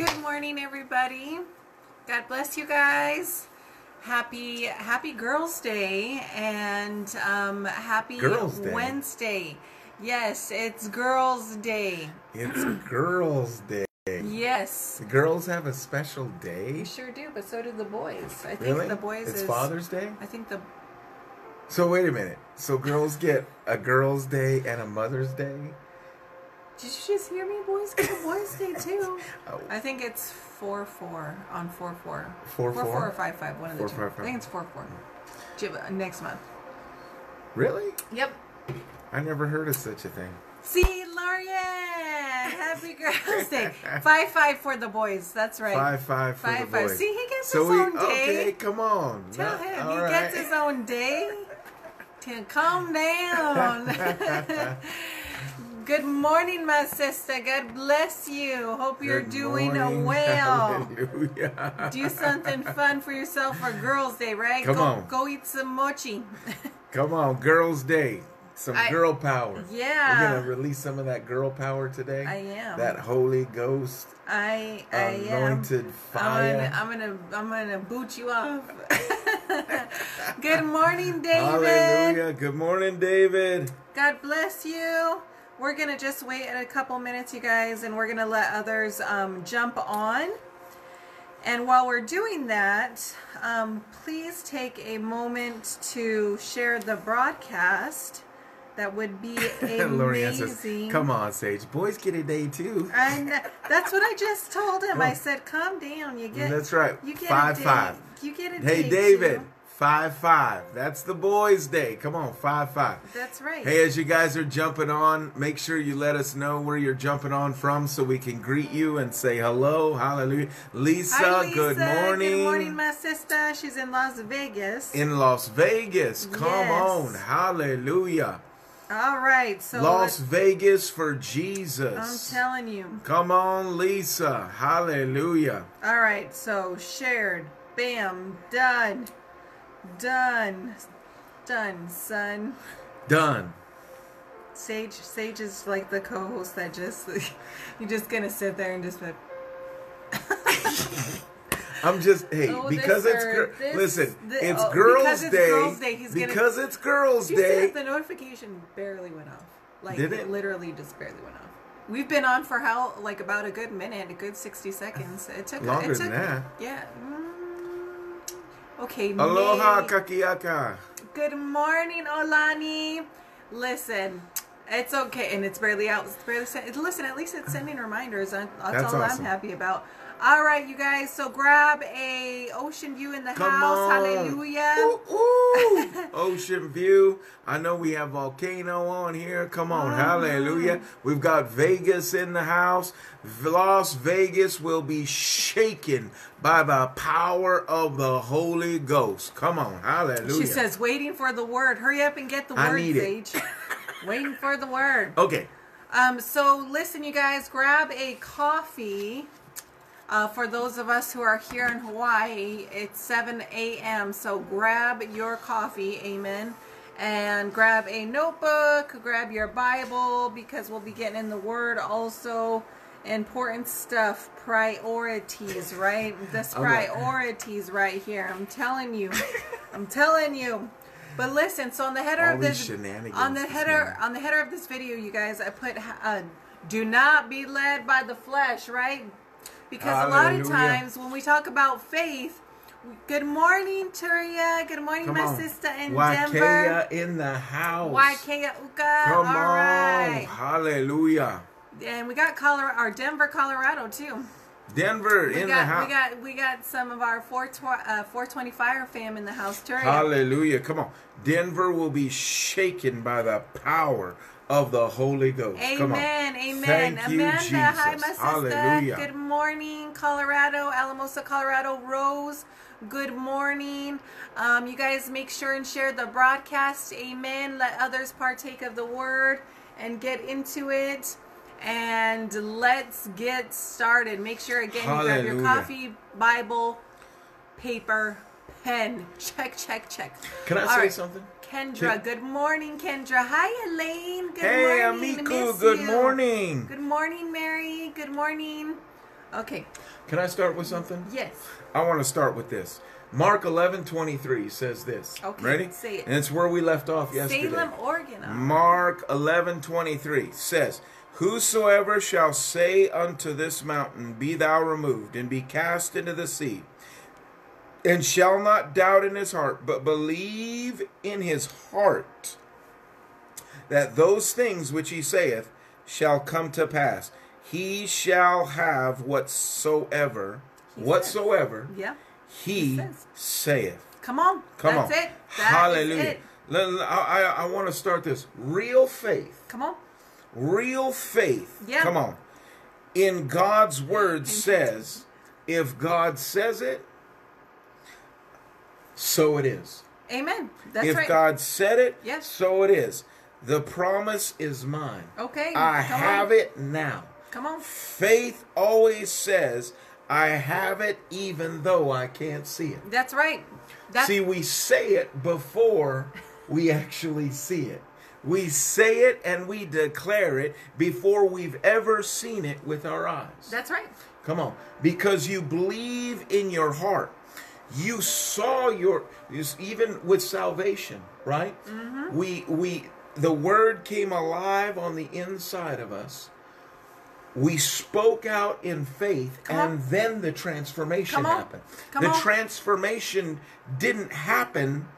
Good morning, everybody. God bless you guys. Happy Happy Girls Day and um, Happy Girls Day. Wednesday. Yes, it's Girls Day. It's Girls' Day. Yes, The girls have a special day. we sure do, but so do the boys. I think Really? the boys It's is Father's Day. I think the So wait a minute. So girls get a Girls' Day and a Mother's Day. Did you just hear me? Boys get a Boys Day too. Oh, I think it's four four on four four. Four, four, four? four or five five. One of the Four, two. five, five. I think it's four four. Jib- uh, Next month. really? Yep. I never heard of such a thing. See, Larian, happy Girls Day. Five five for the boys. That's right. Five five for Five the five. boys. See, he gets so his we own day. okay. Come on. Tell No, him all he right. gets his own day. To calm down. Good morning, my sister. God bless you. Hope you're Good doing morning. well. Hallelujah. Do something fun for yourself for Girls Day, right? Come go, on. Go eat some mochi. Come on, Girls' Day. Some I- girl power. Yeah. We're gonna release some of that girl power today. I am. That Holy Ghost I I am. anointed I'm fire. I'm gonna I'm gonna boot you off. Good morning, David. Hallelujah. Good morning, David. God bless you. We're gonna just wait a couple minutes, you guys, and we're gonna let others um, jump on. And while we're doing that, um, please take a moment to share the broadcast. That would be amazing. Come on, Sage. Boys get a day too. And that's what I just told him. I said, "Calm down. You get That's right. You get Five, a day. five. You get a Hey, day David. too. Five five. That's the boys' day. Come on, five five. That's right. Hey, as you guys are jumping on, make sure you let us know where you're jumping on from so we can greet you and say hello. Hallelujah. Lisa, Hi, Lisa. good morning. Good morning, my sister. She's in Las Vegas. In Las Vegas. Come Yes. on. Hallelujah. All right. So Las Vegas for Jesus. I'm telling you. Come on, Lisa. Hallelujah. All right. So shared. Bam. Done. Done. Done, son. Done. Sage. Sage is like the co-host that just you're just gonna sit there and just. Be, I'm just hey Oh, because it's gir- this- listen thi- it's oh, girls because it's day Girls' Day, he's gonna- because it's girls day the notification barely went off. Like Did it? literally just barely went off. We've been on for how like about a good minute, a good sixty seconds. It took Longer it took, than that. Yeah. Mm, okay. aloha May- kakahiaka Good morning, Olani. Listen, it's okay, and it's barely out. It's barely sent. Listen, at least it's sending reminders. That's, that's all awesome. I'm happy about. All right, you guys. So grab a ocean view in the come house. on Hallelujah. ooh, ooh. ocean view I know we have volcano on here come on Mhm. hallelujah we've got Vegas in the house Las Vegas will be shaken by the power of the Holy Ghost come on hallelujah She says, waiting for the word. Hurry up and get the word, I need it. Waiting for the word. okay Um, so listen, you guys, grab a coffee. Uh, for those of us who are here in Hawaii, it's 7 a.m. So grab your coffee, amen. And grab a notebook, grab your Bible, because we'll be getting in the Word also. Important stuff, priorities, right? This priorities right here. I'm telling you. I'm telling you. But listen, so on the header All of this on the header on the header of this video, you guys, I put uh, do not be led by the flesh, right? Because a lot of times when we talk about faith, good morning, Turia. Good morning, come my on sister in Waiakea Denver. in the house Waiakea Uka. Come All on. right. Hallelujah. And we got Colorado or Denver, Colorado too. Denver We in got the house. we got we got some of our 420, uh, 420 Fire fam in the house, Turia. Hallelujah. Come on. Denver will be shaken by the power of the Holy Ghost. Amen, amen. Thank you, Jesus. hi, my sister. Hallelujah. Good morning, Colorado, Alamosa, Colorado. Rose, good morning. Um, you guys make sure and share the broadcast. Amen. Let others partake of the word and get into it. And let's get started. Make sure, again, you grab your coffee, Bible, paper, pen. Check, check, check. Can I All say right. something? Kendra, Can- good morning, Kendra. Hi, Elaine. Good hey, morning. Amiku. Miss Good you. morning. Good morning, Mary. Good morning. Okay. Can I start with something? Yes. I want to start with this. Mark eleven twenty three says this. Okay, Ready? say it. And it's where we left off yesterday. Salem, Oregon. Mark eleven twenty three says, Whosoever shall say unto this mountain, Be thou removed, and be cast into the sea, and shall not doubt in his heart, but believe in his heart that those things which he saith shall come to pass, he shall have whatsoever, He whatsoever Yeah. he He saith. Come on. Come That's on. it. That Hallelujah. it. I, I, I want to start this. Real faith. Come on. Real faith. Yeah. Come on. In God's word says, if God says it, so it is. Amen. That's if right. God said it, Yes. so it is. The promise is mine. okay. I have on. it now. Come on. Faith always says, I have it even though I can't see it. That's right. That's See, we say it before we actually see it. We say it and we declare it before we've ever seen it with our eyes. that's right. Come on. Because you believe in your heart. You saw your even with salvation, right? Mm-hmm. We we the word came alive on the inside of us. We spoke out in faith Come and on. then the transformation happened. Come the on. transformation didn't happen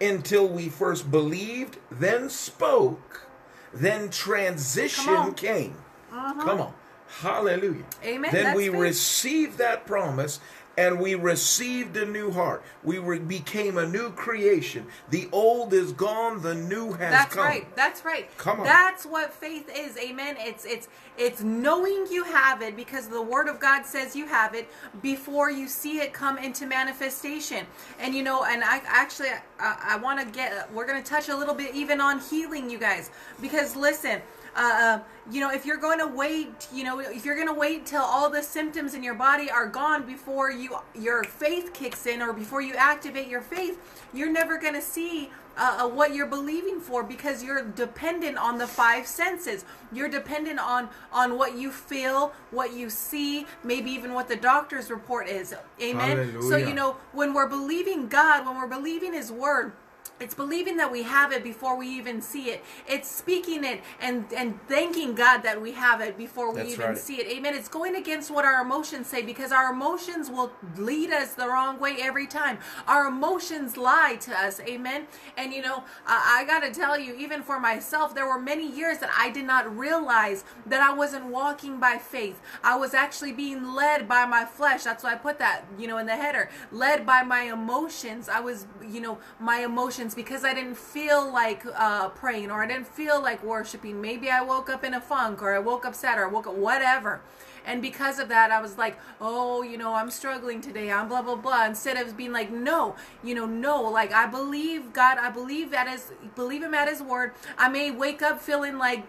until we first believed, then spoke, then transition Come on. came. Uh-huh. Come on. Hallelujah. Amen. Then That's we faith. received that promise and we received a new heart. We re- became a new creation. The old is gone, the new has come. That's come. right. That's right. Come on. That's what faith is. Amen. It's it's it's knowing you have it because the word of God says you have it before you see it come into manifestation. And you know, and I actually I, I want to get we're going to touch a little bit even on healing you guys because listen, uh, you know, if you're going to wait, you know, if you're going to wait till all the symptoms in your body are gone before you your faith kicks in or before you activate your faith, you're never going to see uh, uh, what you're believing for because you're dependent on the five senses. You're dependent on on what you feel, what you see, maybe even what the doctor's report is. Amen. So you know, when we're believing God, when we're believing His word. It's believing that we have it before we even see it. It's speaking it and and thanking God that we have it before we That's even right. see it. Amen. It's going against what our emotions say because our emotions will lead us the wrong way every time. Our emotions lie to us. Amen. And you know, I, I got to tell you, even for myself, there were many years that I did not realize that I wasn't walking by faith. I was actually being led by my flesh. That's why I put that, you know, in the header. Led by my emotions. I was, you know, my emotions because I didn't feel like uh, praying or I didn't feel like worshiping. Maybe I woke up in a funk or I woke up sad or I woke up whatever. And because of that, I was like, oh, you know, I'm struggling today. I'm blah, blah, blah. Instead of being like, no, you know, no. Like, I believe God. I believe that is, believe him at his word. I may wake up feeling like,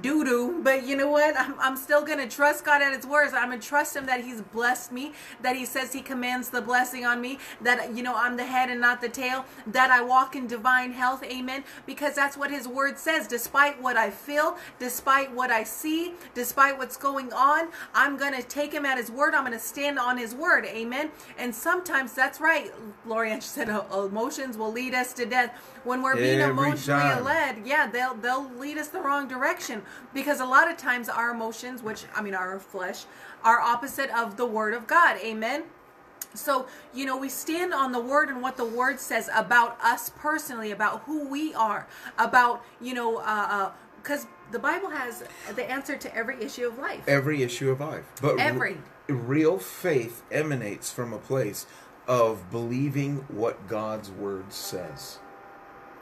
doo doo. But you know what? I'm, I'm still going to trust God at His words. I'm going to trust Him that He's blessed me, that He says He commands the blessing on me, that, you know, I'm the head and not the tail, that I walk in divine health. Amen. Because that's what His word says. Despite what I feel, despite what I see, despite what's going on, I'm going to take Him at His word. I'm going to stand on His word. Amen. And sometimes that's right. Lori said "Oh, emotions will lead us to death. When we're being Every emotionally time. led, yeah, they'll they'll lead us the wrong direction because a lot of times our emotions, which I mean our flesh, are opposite of the word of God. Amen. So, you know, we stand on the word and what the word says about us personally, about who we are, about, you know, uh, because the Bible has the answer to every issue of life. Every issue of life. But re- Every. real faith emanates from a place of believing what God's word says.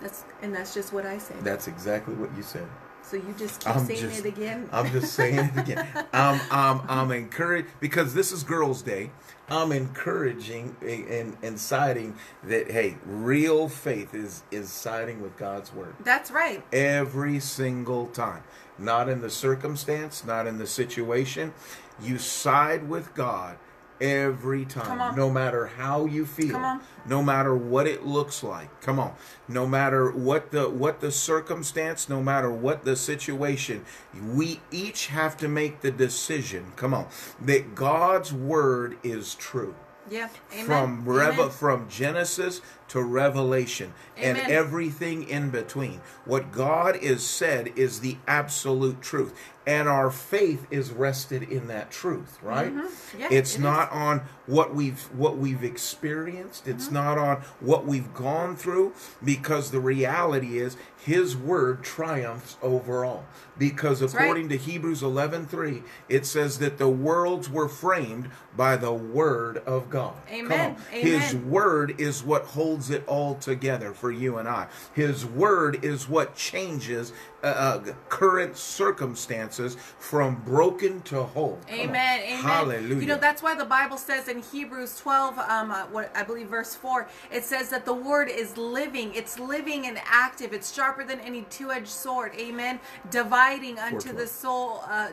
That's and that's just what I say. That's exactly what you said. So you just keep I'm saying just- it again. I'm just saying it again. I'm, I'm, I'm encouraged because this is Girls' Day. I'm encouraging and, inciting that hey, real faith is is siding with God's word that's right. every single time. Not in the circumstance, not in the situation. You side with God every time. No matter how you feel. No matter what it looks like. Come on. No matter what the what the circumstance, no matter what the situation, we each have to make the decision. Come on. That God's word is true. Yeah. Amen. From Reve- Amen. from Genesis to Revelation and everything in between. What God is said is the absolute truth. And our faith is rested in that truth, right? Mm-hmm. Yeah, it's it is. not on what we've what we've experienced. It's Mm-hmm. not on what we've gone through because the reality is his word triumphs over all. Because right. according to Hebrews 11:3, it says that the worlds were framed by the word of God. Come Amen. His word is what holds it all together for you and I. His word is what changes uh, uh, current circumstances from broken to whole. Amen. Amen. Hallelujah. You know that's why the Bible says in Hebrews 12, um, uh, what I believe verse four, it says that the word is living. It's living and active. It's sharper than any two-edged sword. Amen. Dividing unto the soul. Uh,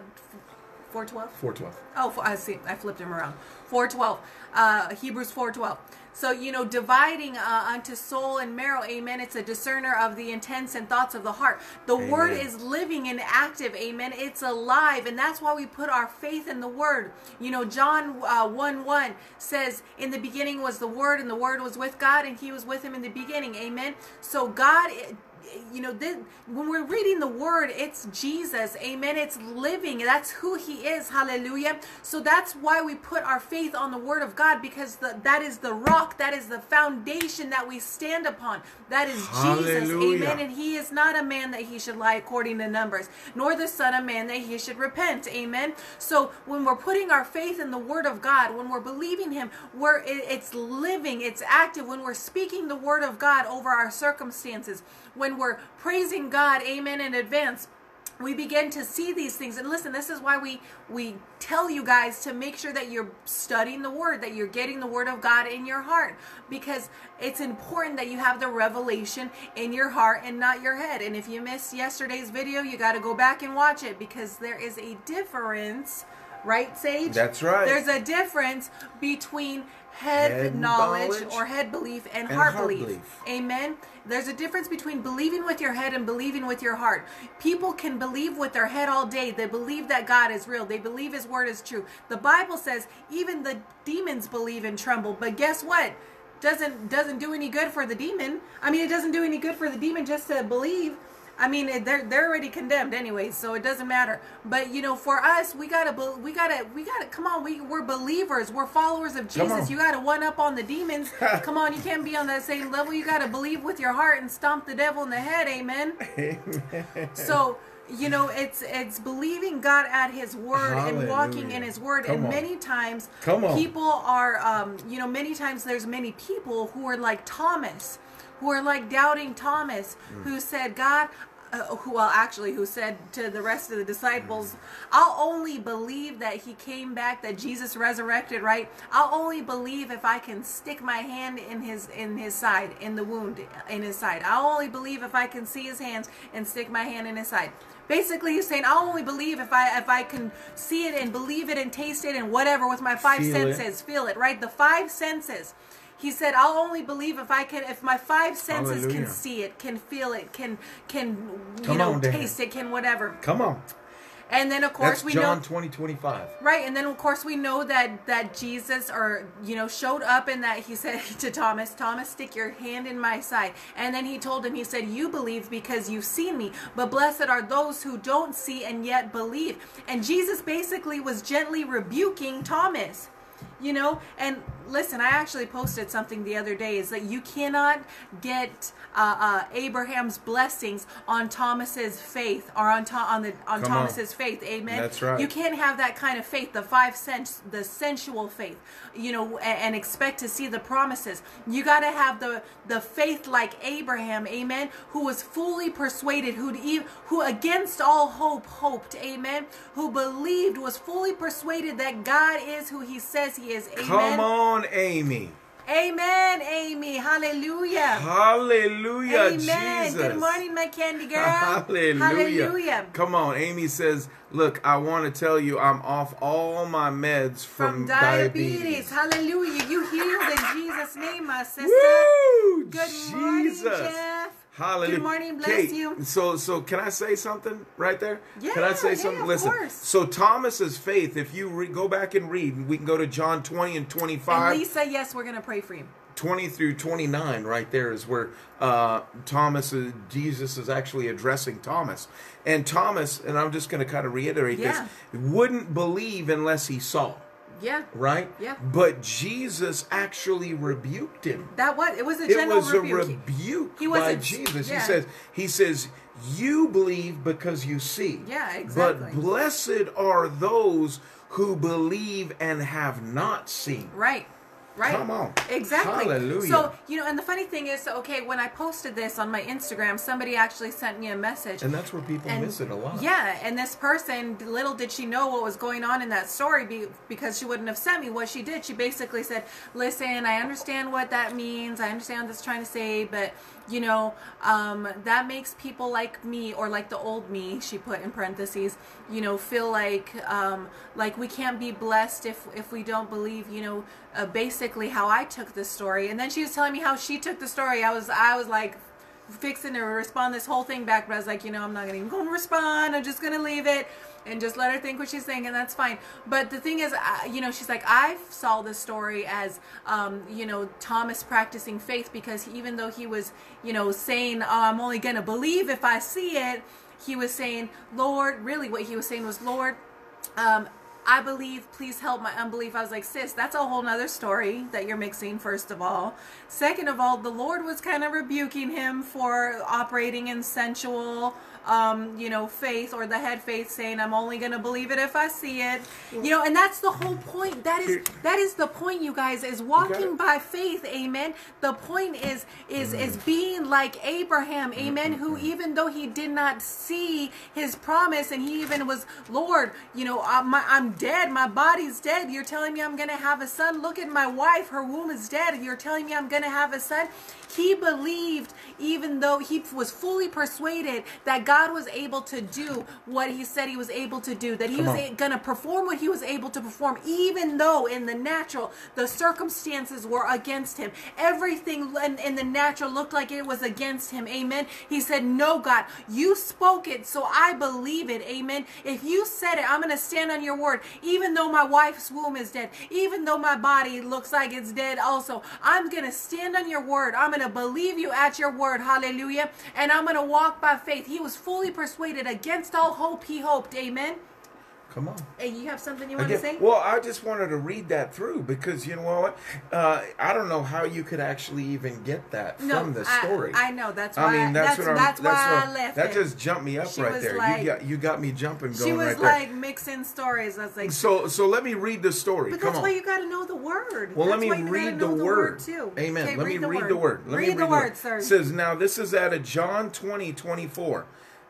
Four twelve. 412? 412. Oh, I see. I flipped him around. Four twelve. Uh, Hebrews four twelve. So you know, dividing uh, unto soul and marrow. Amen. It's a discerner of the intents and thoughts of the heart. The word is living and active. Amen. It's alive, and that's why we put our faith in the word. You know, John uh, one one says, "In the beginning was the word, and the word was with God, and He was with Him in the beginning." Amen. So God you know this, when we're reading the word it's jesus amen it's living that's who he is hallelujah. So that's why we put our faith on the word of god because the, that is the rock that is the foundation that we stand upon. That is jesus amen and he is not a man that he should lie according to numbers nor the son of man that he should repent amen. So when we're putting our faith in the word of god when we're believing him we're it, it's living it's active. When we're speaking the word of god over our circumstances when we're praising god amen in advance we begin to see these things. And listen this is why we we tell you guys to make sure that you're studying the word that you're getting the word of god in your heart. Because it's important that you have the revelation in your heart and not your head. And if you missed yesterday's video you got to go back and watch it because there is a difference right sage? That's right. there's a difference between head, Head knowledge, knowledge or head belief and, and heart, heart belief. belief. Amen. There's a difference between believing with your head and believing with your heart. People can believe with their head all day. They believe that God is real. They believe his word is true. The Bible says even the demons believe and tremble. But guess what? Doesn't doesn't do any good for the demon. I mean, it doesn't do any good for the demon just to believe. I mean, they're they're already condemned anyway, so it doesn't matter. But you know, for us, we gotta we gotta we gotta come on. We we're believers. We're followers of Jesus. You gotta one up on the demons. come on, you can't be on that same level. You gotta believe with your heart and stomp the devil in the head. Amen. So you know, it's it's believing God at His word and walking in His word. Come and on. many times, Come on. people are, um, you know, many times there's many people who are like Thomas, who are like doubting Thomas, Mm. who said, God. Uh, who well actually who said to the rest of the disciples i'll only believe that he came back that jesus resurrected right i'll only believe if i can stick my hand in his in his side in the wound in his side i'll only believe if i can see his hands and stick my hand in his side basically he's saying i'll only believe if i if i can see it and believe it and taste it and whatever with my five Feel it. senses feel it right the five senses he said i'll only believe if i can if my five senses can see it can feel it can can you Come know on, Dan. taste it can whatever Come on. and then of course That's we John know 20, 25. Right, and then of course we know that that Jesus or you know showed up and that he said to Thomas, Thomas, stick your hand in my side. And then he told him, he said, You believe because you've seen me, but blessed are those who don't see and yet believe. And Jesus basically was gently rebuking Thomas. You know, and listen, I actually posted something the other day is that you cannot get uh, uh, Abraham's blessings on Thomas's faith or on, to- on the on Come on. Thomas's faith. Amen. That's right. You can't have that kind of faith, the five sense, the sensual faith, you know, a- and, expect to see the promises. You got to have the the faith like Abraham, amen, who was fully persuaded, who who against all hope hoped, amen, who believed, was fully persuaded that God is who He says He is, amen. Come on, Amy. Amen, Amy. Hallelujah. Hallelujah, Amen. Jesus. Good morning, my candy girl. Hallelujah. Hallelujah. Come on. Amy says, Look, I want to tell you, I'm off all my meds from, From diabetes. Hallelujah. You healed in Jesus' name, my sister. Woo! Good morning, Jesus. Jeff. Hallelujah. Good morning, bless Kate, you. So, so can I say something right there? Yeah, Can I say yeah, something? of Listen. course. So Thomas's faith, if you re- go back and read, we can go to John 20 and 25. And Lisa, yes, we're going to pray for him. 20 through 29 right there is where uh, thomas is, jesus is actually addressing thomas and thomas and i'm just going to kind of reiterate Yeah. this wouldn't believe unless he saw Yeah. right Yeah. but jesus actually rebuked him That was It was a general it was a rebuke. rebuke He by jesus yeah. he says he says you believe because you see Yeah, exactly. but blessed are those who believe and have not seen Right. Right. Come on. Exactly. Hallelujah. So, you know, and the funny thing is, okay, when I posted this on my Instagram, somebody actually sent me a message. and that's where people And- miss it a lot Yeah, and this person, little did she know what was going on in that story be, because she wouldn't have sent me what she did. She basically said, "Listen, I understand what that means. I understand what that's trying to say, but you know, um, that makes people like me or like the old me." She put in parentheses, you know, feel like um, like we can't be blessed if if we don't believe. You know, uh, basically how I took the story, and then she was telling me how she took the story. I was I was like fixing to respond this whole thing back, but I was like, you know, I'm not gonna even gonna respond. I'm just gonna leave it and just let her think what she's saying, and that's fine. But the thing is, uh, you know, she's like, I saw this story as, um, you know, Thomas practicing faith because even though he was, you know, saying, oh, I'm only gonna believe if I see it, he was saying, Lord, really, what he was saying was, Lord, um, I believe, please help my unbelief. I was like, sis, that's a whole nother story that you're mixing, first of all. Second of all, the Lord was kind of rebuking him for operating in sensual, um, you know, faith or the head faith, saying, I'm only going to believe it if I see it. You know, and that's the whole point. That is, Here- that is the point, you guys, is walking by faith. Amen. The point is, is, is being like Abraham. Amen. Who, even though he did not see his promise and he even was, Lord, you know, I'm, I'm dead. My body's dead. You're telling me I'm going to have a son. Look at my wife. Her womb is dead. You're telling me I'm going to have a son. He believed, even though he was fully persuaded that God was able to do what he said he was able to do, that he Come was going to perform what he was able to perform, even though in the natural, the circumstances were against him. Everything in, in the natural looked like it was against him. Amen. He said, No, God, you spoke it, so I believe it. Amen. If you said it, I'm going to stand on your word, even though my wife's womb is dead, even though my body looks like it's dead, also. I'm going to stand on your word. I'm going to believe you at your word. Hallelujah. And I'm going to walk by faith. He was fully persuaded against all hope, he hoped. Amen. Come on Hey, you have something you want to say? well, I just wanted to read that through because you know what? Uh, I don't know how you could actually even get that from the story. I, know. That's why. I mean, that's, that's what I'm. that's why what- I left That it. just jumped me up She right there. like- you got you got me jumping, going she was right like there. mixing stories. I was like, So so let me read the story. but Come that's on. why you got to know the word. Well, That's let why me read the know word. too. Amen. Okay, let me read the word. Let read me the word, sir. Says, now this is out of John 20, 24.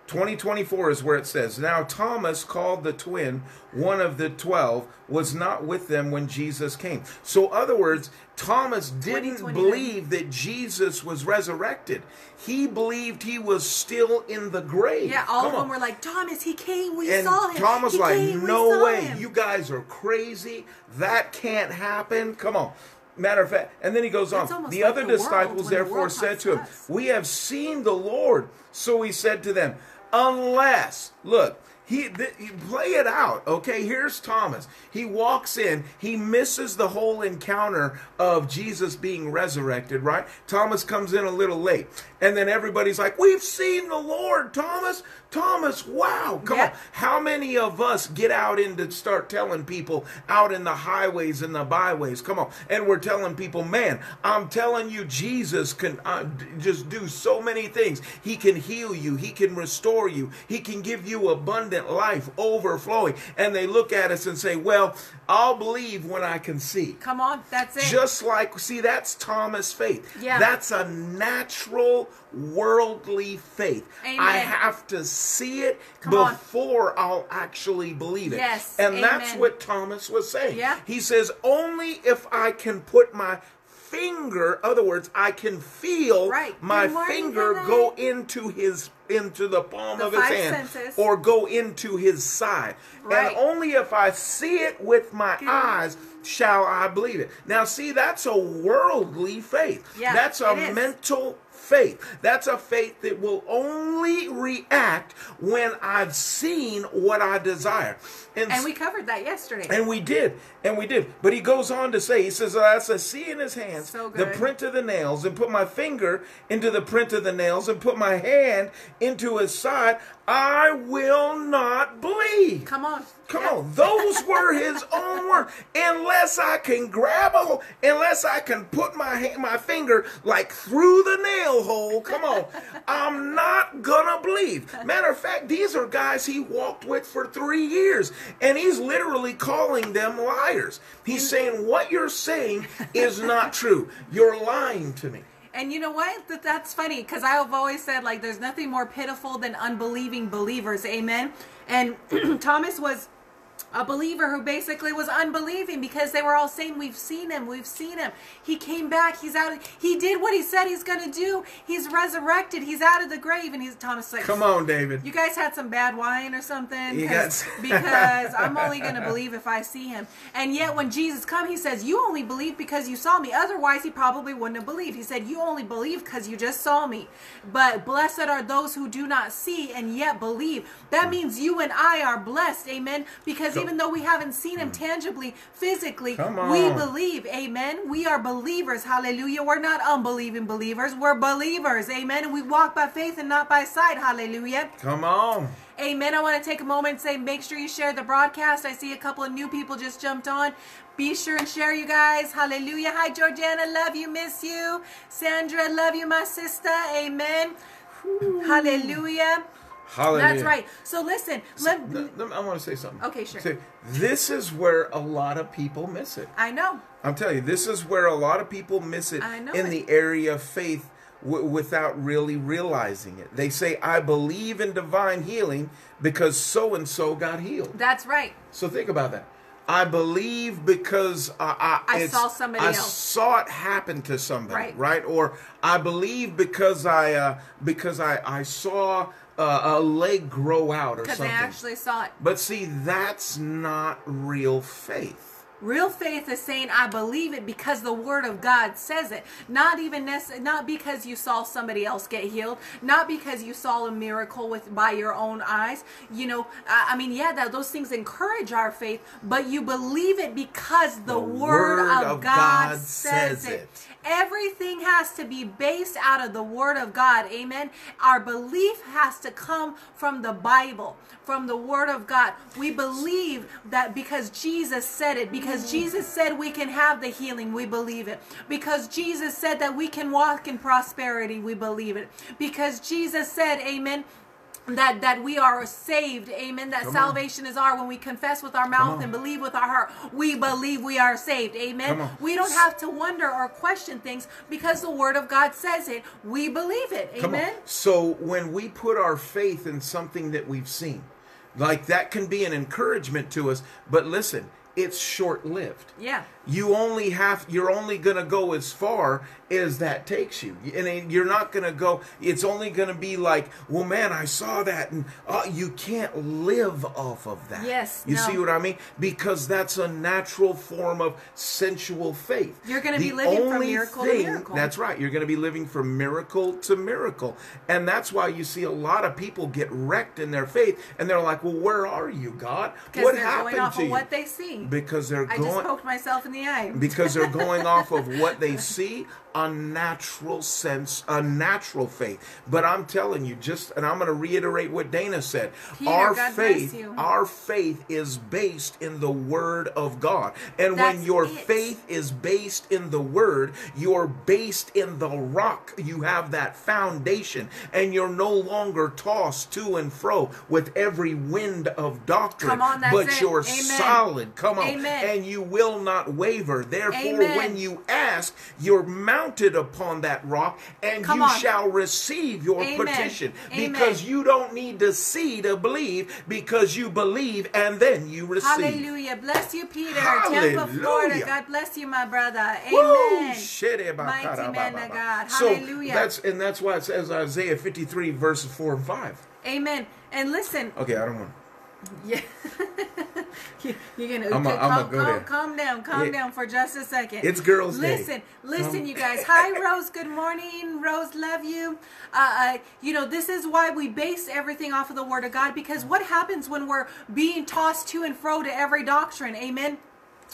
2024 is where it says, Now Thomas, called the twin, one of the twelve, was not with them when Jesus came. So, other words, Thomas didn't 2029. believe that Jesus was resurrected. He believed he was still in the grave. yeah, all Come of them on. were like, Thomas, he came. We And saw him. Thomas He like, came, no way. him." You guys are crazy. That can't happen. Come on. Matter of fact, and then he goes That's on. The like other the disciples when the therefore said to him, us. We have seen the Lord. So he said to them, Unless, look, he, th- he- play it out. Okay, here's Thomas. He walks in. He misses the whole encounter of Jesus being resurrected. Right? Thomas comes in a little late, and then everybody's like, "We've seen the Lord, Thomas. Thomas, wow! Come Yeah. on. How many of us get out and to start telling people out in the highways and the byways? Come on, and we're telling people, man, I'm telling you, Jesus can uh, just do so many things. He can heal you. He can restore you. He can give you abundant life, overflowing. And they look at us and say, well, I'll believe when I can see. Come on, that's it. Just like, see, that's Thomas' faith. Yeah. That's a natural, worldly faith. Amen. I have to see it Come on. before I'll actually believe it. Yes, And that's what Thomas was saying. Yeah. He says, only if I can put my finger, other words, I can feel Right. my finger go into his into the palm The of his hand senses. or go into his side. Right. And only if I see it with my eyes shall I believe it. Now see that's a worldly faith. Yeah, that's a mental faith. That's a faith that will only react when I've seen what I desire. And we covered that yesterday. and we did, and we did. But he goes on to say, he says, I said, see in his hands So the print of the nails, and put my finger into the print of the nails, and put my hand into his side, I will not believe. Come on. Come on, those were his own words. Unless I can grab a hole, unless I can put my hand, my finger like through the nail hole, come on, I'm not gonna believe. Matter of fact, these are guys he walked with for three years, and he's literally calling them liars. He's saying what you're saying is not true. You're lying to me. And you know what? That, that's funny because I've always said, like, there's nothing more pitiful than unbelieving believers. Amen. And Thomas was a believer who basically was unbelieving because they were all saying, We've seen him, we've seen him. He came back, he's out, of, he did what he said he's going to do. He's resurrected, he's out of the grave. And he's Thomas like, Come on, David. You guys had some bad wine or something? Got- because I'm only going to believe if I see him. And yet, when Jesus come, he says, "You only believe because you saw me. Otherwise, he probably wouldn't have believed." He said, "You only believe because you just saw me." But blessed are those who do not see and yet believe. That means you and I are blessed, amen. Because Come- even though we haven't seen him hmm. tangibly, physically, we believe, amen. We are believers, hallelujah. We're not unbelieving believers. We're believers, amen. And we walk by faith and not by sight, hallelujah. Come on. Amen. I want to take a moment and say make sure you share the broadcast. I see a couple of new people just jumped on. Be sure and share, you guys. Hallelujah. Hi, Georgiana. Love you. Miss you. Sandra. Love you, my sister. Amen. Hallelujah. Hallelujah. That's right. So listen. Let, Th- th- I want to say something. Okay, sure. Say, this is where a lot of people miss it. I know. I'm telling you, this is where a lot of people miss it in it. the area of faith w- without really realizing it. They say, I believe in divine healing because so and so got healed. That's right. So think about that. I believe because I, I, I saw somebody I else. saw it happen to somebody, Right. right? Or I believe because I uh, because I I saw uh, a leg grow out or Because something. I actually saw it. But see, that's not real faith. Real faith is saying I believe it because the word of God says it. Not even necess- not because you saw somebody else get healed, not because you saw a miracle with by your own eyes. You know, I, I mean, yeah, that those things encourage our faith, but you believe it because the, The word, Word of, of God, God says, says it. it. Everything has to be based out of the Word of God. Amen. Our belief has to come from the Bible, from the Word of God. We believe that because Jesus said it, because mm. Jesus said we can have the healing, we believe it. Because Jesus said that we can walk in prosperity, we believe it. Because Jesus said, Amen that that we are saved. Amen. That Come on. salvation is our when we confess with our mouth and believe with our heart. We believe we are saved. Amen. We don't have to wonder or question things because the word of god says it. We believe it. Amen. So when we put our faith in something that we've seen, like that can be an encouragement to us. But listen, it's short lived. yeah You only have you're only gonna go as far as that takes you, and you're not gonna go. It's only gonna be like, well, man, I saw that, and uh, you can't live off of that. Yes, you no. see what I mean? Because that's a natural form of sensual faith. You're gonna be The living from miracle to miracle. That's right. You're gonna be living from miracle to miracle, and that's why you see a lot of people get wrecked in their faith, and they're like, well, where are you, God? What they're happened going off to of you? what they see because they're i going just poked myself in the eye. Because they're going off of what they see a natural sense a natural faith but i'm telling you just and i'm going to reiterate what dana said Peter, our God faith our faith is based in the word of god and when your it. faith is based in the word you're based in the rock you have that foundation and you're no longer tossed to and fro with every wind of doctrine Come on, that's but it. you're Amen. solid come on. Amen. And you will not waver. Therefore, Amen. when you ask, you're mounted upon that rock, and Come you on. shall receive your Amen. petition. Amen. Because you don't need to see to believe, because you believe and then you receive. Hallelujah. Bless you, Peter. Tampa, Florida. Hallelujah. God bless you, my brother. Amen. Shede Mighty man of. God. So that's and that's why it says Isaiah 53 verses 4 and 5. Amen. And listen, Okay, I don't want. Yeah. You- You're gonna I'ma- okay, I'ma calm, go calm, calm down, calm Yeah. down for just a second. It's girls' day. Listen, listen, you guys. Hi, Rose. Good morning, Rose. Love you. Uh, uh, you know, this is why we base everything off of the Word of God because what happens when we're being tossed to and fro to every doctrine? Amen.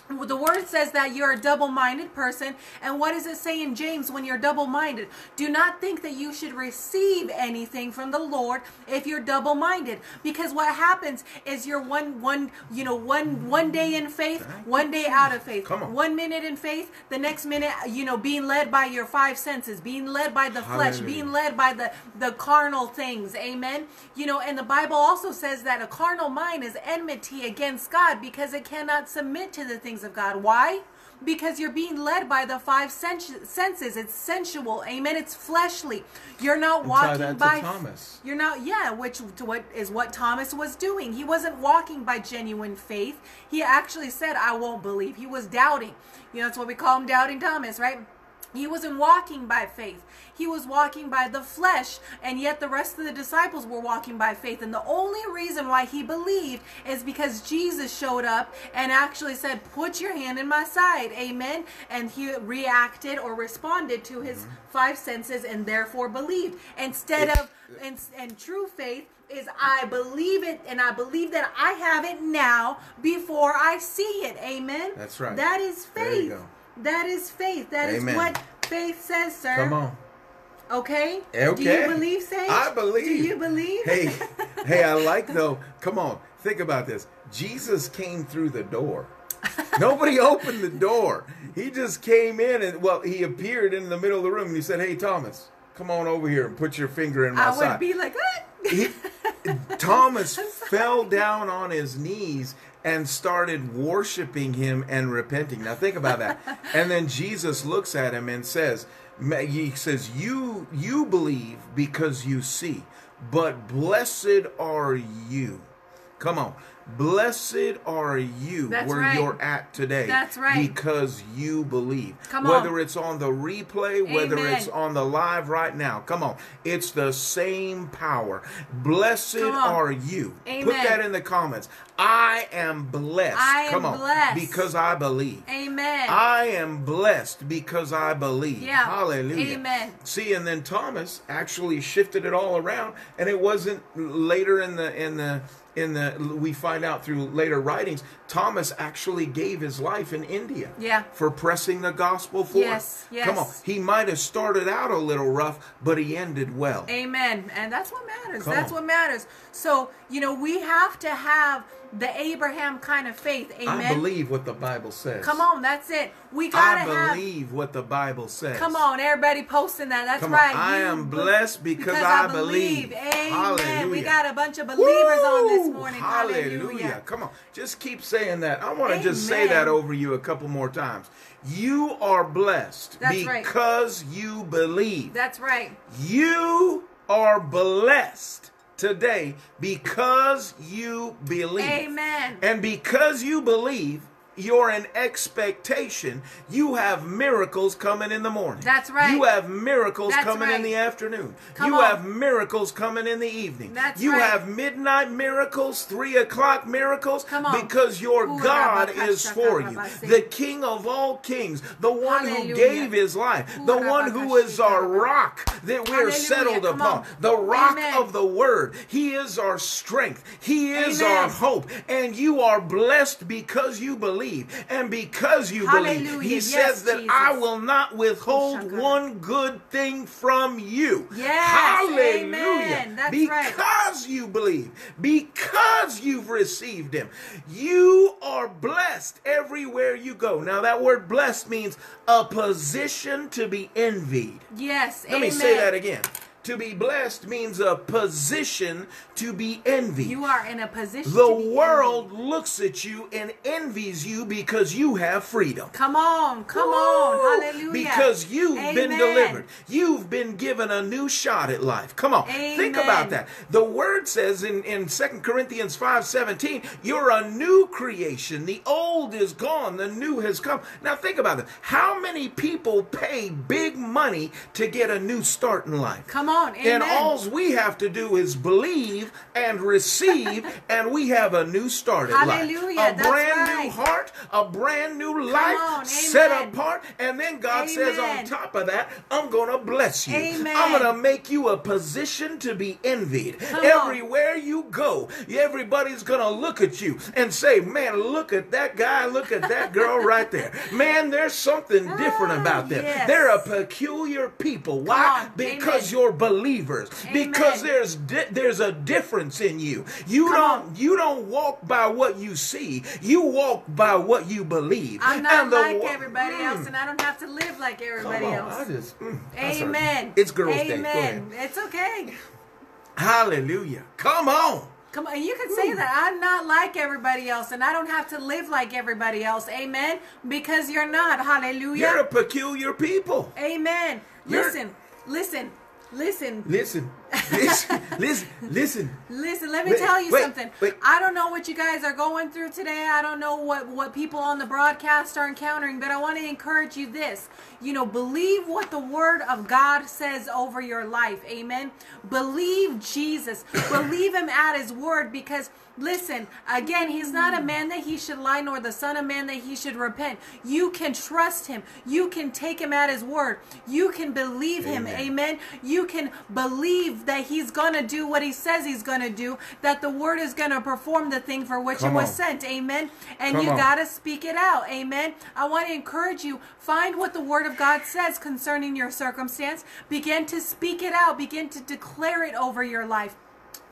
The word says that you're a double minded person. And what does it say in James when you're double minded? Do not think that you should receive anything from the Lord if you're double minded. Because what happens is you're one, one, you know, one, one day in faith, one day out of faith. On. One minute in faith, the next minute, you know, being led by your five senses, being led by the flesh, Hallelujah. being led by the, the carnal things. Amen. You know, and the Bible also says that a carnal mind is enmity against God because it cannot submit to the things of God. Why? Because you're being led by the five sens- senses. It's sensual. Amen. It's fleshly. You're not walking by Thomas. you're not, yeah, which to what is what Thomas was doing. He wasn't walking by genuine faith. He actually said, "I won't believe." He was doubting. You know, that's what we call him, doubting Thomas, right? He wasn't walking by faith. He was walking by the flesh, and yet the rest of the disciples were walking by faith. And the only reason why he believed is because Jesus showed up and actually said, Put your hand in my side. Amen. And he reacted or responded to his mm-hmm. five senses and therefore believed. Instead of, and, and true faith is I believe it and I believe that I have it now before I see it. Amen. That's right. That is There you faith. Go. That is faith. That is Amen. what faith says, sir. Come on. Okay? Okay. Do you believe, Sage? I believe. Do you believe? Hey, hey, I like though. Come on, think about this. Jesus came through the door. Nobody opened the door. He just came in and well, he appeared in the middle of the room and he said, "Hey, Thomas, come on over here and put your finger in my side. I would side." be like, what? He- Thomas fell down on his knees and started worshiping him and repenting. Now think about that. And then Jesus looks at him and says, he says, "You you believe because you see, but blessed are you." Come on. Blessed are you That's where right. you're at today. That's right. Because you believe. Come whether on. it's on the replay, whether it's on the live right now. Come on. It's the same power. Blessed are you. Amen. Put that in the comments. I am blessed. I am on. blessed. Because I believe. Amen. I am blessed because I believe. Yeah. Hallelujah. Amen. See, and then Thomas actually shifted it all around, and it wasn't later in the in the in the we find out through later writings. Thomas actually gave his life in India. Yeah. For pressing the gospel forth. Yes, yes. Come on. He might have started out a little rough, but he ended well. Amen. And that's what matters. Come that's on. what matters. So, you know, we have to have the Abraham kind of faith. Amen. I believe what the Bible says. Come on, that's it. We gotta I have believe what the Bible says. Come on, everybody posting that. That's Come on. right. I You am blessed because I believe. Amen. Hallelujah. We got a bunch of believers on this morning. Hallelujah. Hallelujah. Come on. Just keep saying that. I want to just say that over you a couple more times. You are blessed That's right. because you believe. That's right. You are blessed today because you believe. Amen. And because you believe, you're in expectation. You have miracles coming in the morning. That's right. You have miracles That's coming in the afternoon. Come you on. have miracles coming in the evening. That's you right. have midnight miracles, three o'clock miracles, Come on. because your Ooh, God is for you. The King of all kings, the one who gave his life, the one who is our rock that we're Hallelujah. settled Come upon, on. the rock Amen. of the word. He is our strength. He is Amen. our hope. And you are blessed because you believe. And because you believe, he Yes, says that Jesus. I will not withhold one good thing from you. Yes, Hallelujah. That's right. because you believe, because you've received him, you are blessed everywhere you go. Now, that word blessed means a position to be envied. Yes. Let Amen. me say that again. To be blessed means a position to be envied. You are in a position. the to be world envied. looks at you and envies you because you have freedom. Come on, come Woo! on, hallelujah. Because you've been delivered. You've been given a new shot at life. Come on. Think about that. The word says in, in 2 Corinthians 5 17, you're a new creation. The old is gone, the new has come. Now think about it. How many people pay big money to get a new start in life? Come on, amen. And all we have to do is believe and receive, and we have a new start life. Hallelujah, A that's brand right. new heart, a brand new life, on, set apart. And then God says, on top of that, I'm going to bless you. Amen. I'm going to make you a position to be envied. Come on. Everywhere you go, everybody's going to look at you and say, man, look at that guy, look at that girl right there. Man, there's something different Ah, about them. yes. They're a peculiar people. Why? Because amen. you're believers. Because there's di- there's a difference in you. You Come don't on. you don't walk by what you see. You walk by what you believe. I'm not like wa- everybody Mm. else, and I don't have to live like everybody on, else. I just, mm, that's all right. Amen. It's girls' day. Amen. ahead. It's okay. Hallelujah. Come on. Come on, you can say that I'm not like everybody else, and I don't have to live like everybody else. Amen. Because you're not. Hallelujah. You're a peculiar people. Amen. You're- Listen, listen, listen, Listen, listen, listen, listen. listen. Let me Wait, tell you wait, something. wait. I don't know what you guys are going through today. I don't know what what people on the broadcast are encountering, but I want to encourage you this. You know, believe what the word of God says over your life. Amen. Believe Jesus. believe him at his word because Listen, again, he's not a man that he should lie, nor the son of man that he should repent. You can trust him. You can take him at his word. You can believe him. Amen. Amen. You can believe that he's going to do what he says he's going to do, that the word is going to perform the thing for which Come it was on. sent. Amen. And Come you got to speak it out. Amen. I want to encourage you find what the word of God says concerning your circumstance. Begin to speak it out. Begin to declare it over your life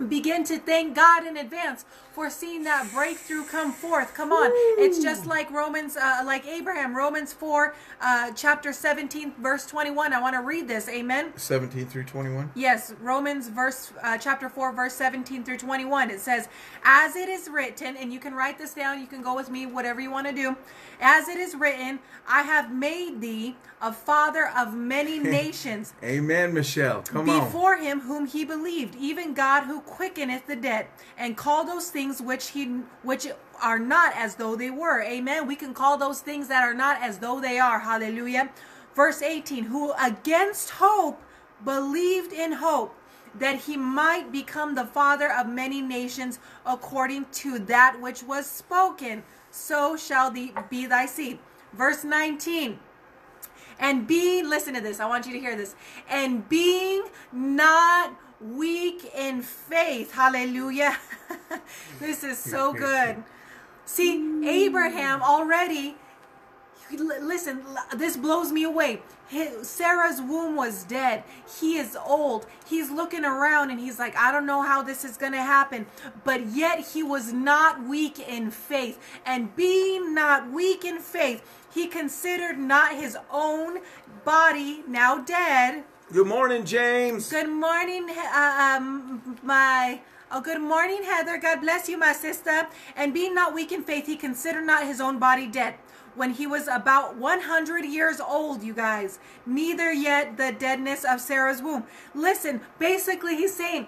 begin to thank God in advance for seeing that breakthrough come forth. Come on, it's just like Romans, uh, like Abraham, Romans four, uh, chapter seventeen, verse twenty-one. I want to read this. Amen. 17 through 21. Yes, Romans verse uh, chapter 4 verse 17 through 21. It says, "As it is written, and you can write this down, you can go with me whatever you want to do. As it is written, I have made thee a father of many nations." Amen, Michelle. Come on. before him whom he believed, even God who quickeneth the dead, and call those things which he which are not as though they were. Amen. We can call those things that are not as though they are. Hallelujah. Verse 18, who against hope believed in hope that he might become the father of many nations according to that which was spoken, so shall be thy seed. Verse 19, and being listen to this i want you to hear this and being not weak in faith. Hallelujah. This is so good. See abraham already listen this blows me away. His, sarah's womb was dead. He is old. He's looking around and he's like i don't know how this is going to happen. But yet he was not weak in faith. And being not weak in faith he considered not his own body now dead Good morning, James. good morning uh, um, my Oh, good morning, Heather. God bless you, my sister. And being not weak in faith, he considered not his own body dead when he was about 100 years old, you guys. Neither yet the deadness of Sarah's womb. Listen, basically, he's saying,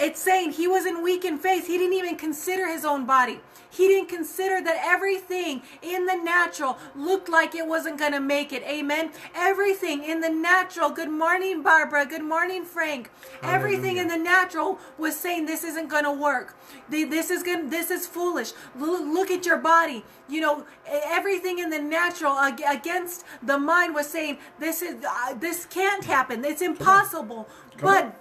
it's saying he wasn't weak in faith. He didn't even consider his own body. He didn't consider that everything in the natural looked like it wasn't going to make it. Amen. Everything in the natural. Good morning, Barbara. Good morning, Frank. Everything in the natural was saying this isn't going to work. This is going. This is foolish. Look, at your body. You know, everything in the natural against the mind was saying this is uh, this can't happen. It's impossible. but on.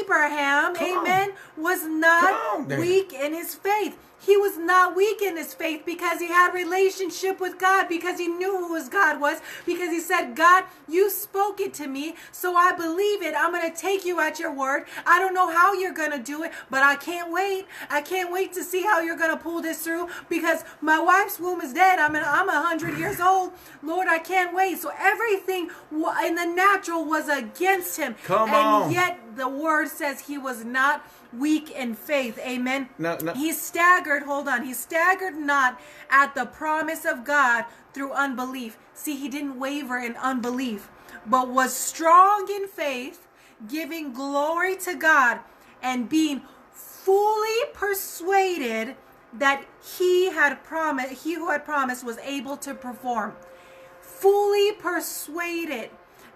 Abraham, Come on. amen, was not weak in his faith. he was not weak in his faith because he had relationship with God, because he knew who his God was, because he said, God, you spoke it to me, so I believe it. I'm going to take you at your word. I don't know how you're going to do it, but I can't wait. I can't wait to see how you're going to pull this through because my wife's womb is dead. I'm, I'm 100 years old. Lord, I can't wait. So everything in the natural was against him. Come and on. yet the word says he was not weak in faith. Amen. No, no. He staggered, hold on. He staggered not at the promise of God through unbelief. See, he didn't waver in unbelief, but was strong in faith, giving glory to God and being fully persuaded that he had promised he who had promised was able to perform fully persuaded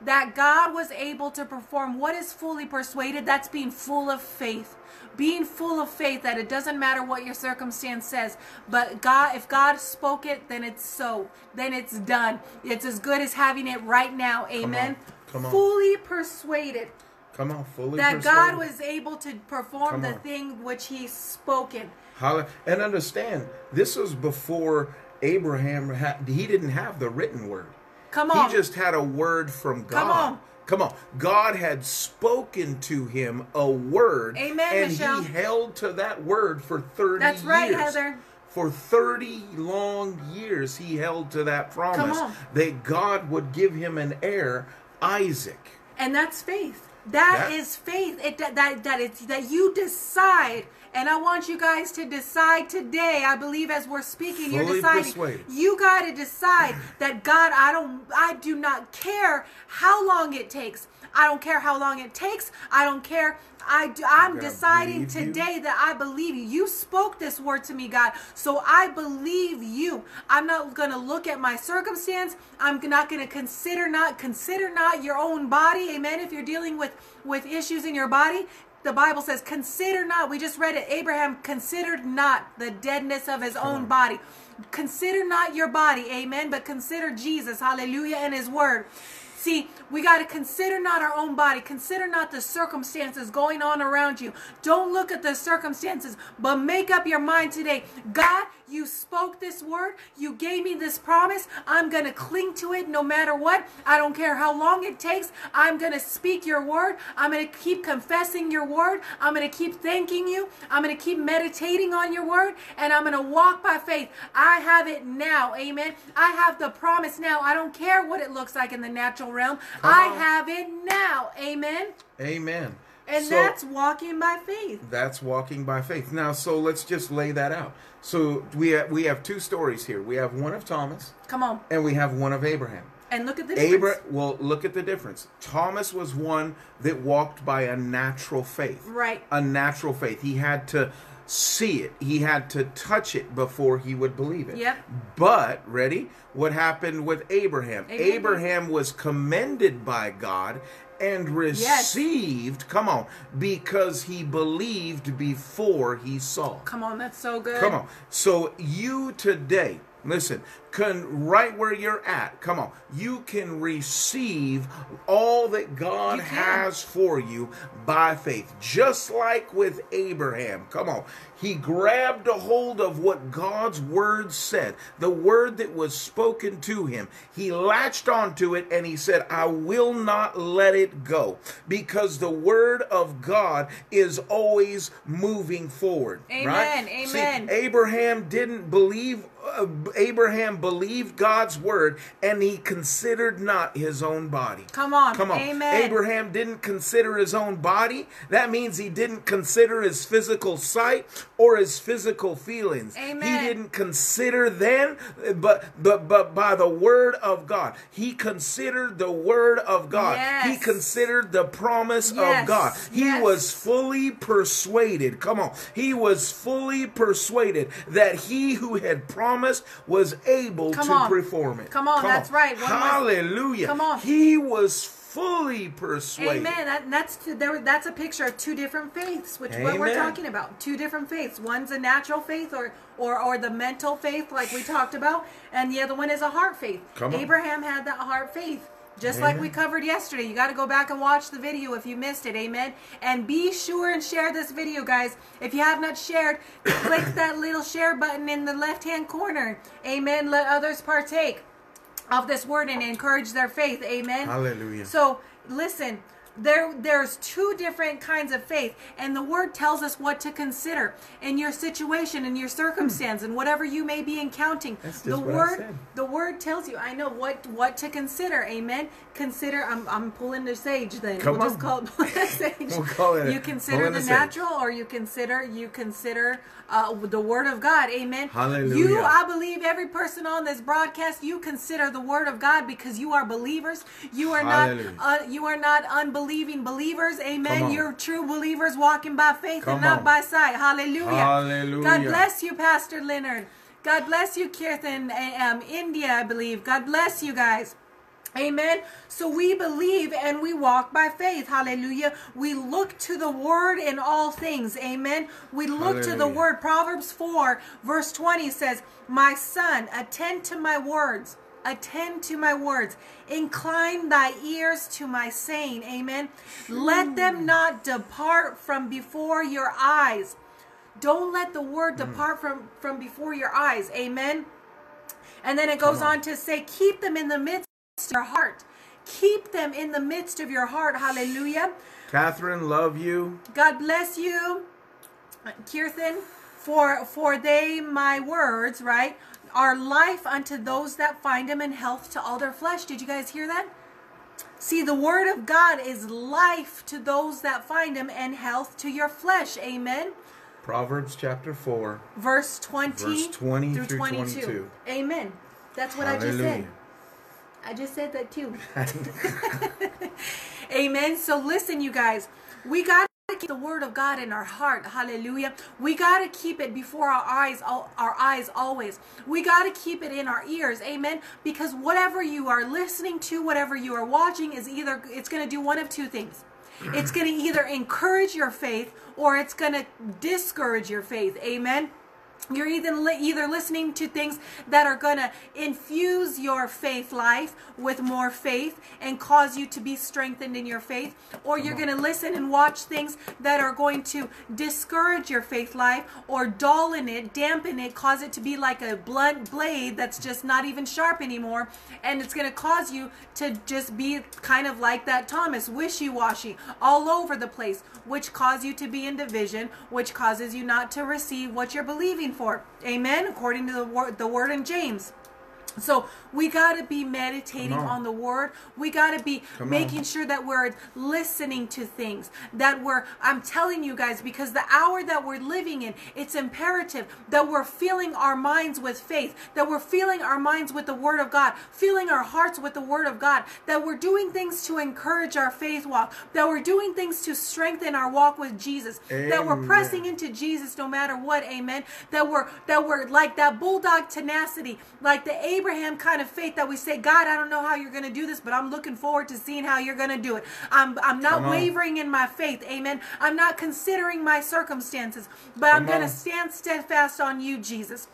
that God was able to perform. What is fully persuaded? That's being full of faith. Being full of faith that it doesn't matter what your circumstance says, but God, if God spoke it, then it's so. Then it's done. It's as good as having it right now. Amen. Come on. Fully persuaded Come on, fully persuaded. that persuaded. God was able to perform Come the on. thing which He spoken. And understand, this was before Abraham had, he didn't have the written word. Come on. He just had a word from God. Come on. Come on. God had spoken to him a word. Amen, And Michelle. he held to that word for 30 That's right, years. Heather. For 30 long years, he held to that promise that God would give him an heir, Isaac. and that's faith That That- is faith it that that, that it's that you decide and I want you guys to decide today. I believe as we're speaking, you're deciding. persuaded. You got to decide that God, I don't, I do not care how long it takes. I don't care how long it takes. I don't care. I do, I'm gotta deciding believe you. today that I believe you. You spoke this word to me, God. So I believe you. I'm not going to look at my circumstance. I'm not going to consider not consider not your own body. Amen. If you're dealing with with issues in your body, the Bible says, consider not. We just read it. Abraham considered not the deadness of his own body. Consider not your body, amen, but consider Jesus, hallelujah, and his word. See, we got to consider not our own body. Consider not the circumstances going on around you. Don't look at the circumstances, but make up your mind today. God, you spoke this word. You gave me this promise. I'm going to cling to it no matter what. I don't care how long it takes. I'm going to speak your word. I'm going to keep confessing your word. I'm going to keep thanking you. I'm going to keep meditating on your word. And I'm going to walk by faith. I have it now. Amen. I have the promise now. I don't care what it looks like in the natural realm. I on. have it now. Amen. Amen. And So- that's walking by faith. That's walking by faith. Now, so let's just lay that out. So we have, we have two stories here. We have one of Thomas Come on. and we have one of Abraham. And look at the difference. Abra- well, look at the difference. Thomas was one that walked by a natural faith. Right. A natural faith. He had to see it. He had to touch it before he would believe it. Yep. But, ready? What happened with Abraham? Abraham. Abraham was commended by God and received, come on, because he believed before he saw. Come on, that's so good. Come on. So you today, listen, can right where you're at, come on, you can receive all that God has for you by faith. Just like with Abraham. Come on. He grabbed a hold of what God's word said, the word that was spoken to him. He latched onto it and he said, I will not let it go because the word of God is always moving forward. Amen, right? See, amen. Abraham didn't believe uh, Abraham believed God's word and he considered not his own body. Come on. Come on. Amen. Abraham didn't consider his own body. That means he didn't consider his physical sight or his physical feelings. Amen. He didn't consider then but but but by the word of God. He considered the word of God. He considered the promise Yes. of God. He Yes. was fully persuaded. Come on. He was fully persuaded that he who had promised was able Come to on. perform it. Come on, that's right. One Hallelujah. Come on. He was fully persuaded. Amen. That, that's there, that's a picture of two different faiths, which what we're talking about. Two different faiths. One's a natural faith, or or or the mental faith, like we talked about, and the other one is a heart faith. Come on. Abraham had that heart faith. Just like we covered yesterday. You got to go back and watch the video if you missed it. Amen. And be sure and share this video, guys. If you have not shared, click that little share button in the left hand corner. Amen. Let others partake of this word and encourage their faith. Amen. Hallelujah. So listen, there there's two different kinds of faith, and the word tells us what to consider in your situation, in your circumstance, and whatever you may be encountering. The just word the word tells you. I know what what to consider. Amen. Consider. I'm I'm pulling the sage. Then Come we'll just on. call it the sage. We'll call it You consider the the natural, or you consider you consider uh, the word of God. Amen. Hallelujah. You, I believe, every person on this broadcast, you consider the word of God because you are believers. You are Hallelujah. not. Uh, you are not unbelieving believers. Amen. You're true believers walking by faith Come and not on. by sight. Hallelujah. Hallelujah. God bless you, Pastor Leonard. God bless you, Kirtan, um, India, I believe. God bless you guys. Amen. So we believe and we walk by faith. Hallelujah. We look to the word in all things. Amen. We look to the word. Proverbs 4, verse 20 says, My son, attend to my words. Attend to my words. Incline thy ears to my saying. Amen. Let them not depart from before your eyes. Don't let the word hmm. depart from, from before your eyes. Amen. And then it goes on. on to say, keep them in the midst of your heart. Keep them in the midst of your heart. Hallelujah. Catherine, love you. God bless you, Kirthan, for for they my words, right, are life unto those that find them and health to all their flesh. Did you guys hear that? See, the word of God is life to those that find him and health to your flesh. Amen. Proverbs chapter 4. Verse 20, Verse 20 through through 22. 22. Amen. That's what I just said. I just said that too. Amen. So listen, you guys, we got keep the word of God in our heart. Hallelujah. We got to keep it before our eyes, al- our eyes always. We got to keep it in our ears. Amen. Because whatever you are listening to, whatever you are watching is either it's going to do one of two things. It's going to either encourage your faith or it's going to discourage your faith. Amen. You're either either listening to things that are going to infuse your faith life with more faith and cause you to be strengthened in your faith, or you're going to listen and watch things that are going to discourage your faith life or dullien it, dampen it, cause it to be like a blunt blade that's just not even sharp anymore, and it's going to cause you to just be kind of like that Thomas, wishy-washy, all over the place, which cause you to be in division, which causes you not to receive what you're believing for. Amen. According to the word, the word in James. So we got to be meditating on. on. the word. We got to be Come making on. sure that we're listening to things that we're I'm telling you guys because the hour that we're living in, it's imperative that we're filling our minds with faith, that we're filling our minds with the word of God, filling our hearts with the word of God, that we're doing things to encourage our faith walk, that we're doing things to strengthen our walk with Jesus, that we're pressing into Jesus no matter what, amen. That we're that we're like that bulldog tenacity, like the Abraham kind of faith that we say, God, I don't know how you're gonna do this, but I'm looking forward to seeing how you're gonna do it. I'm I'm not Come on. wavering in my faith, amen. I'm not considering my circumstances, but I'm gonna stand steadfast on you, Jesus.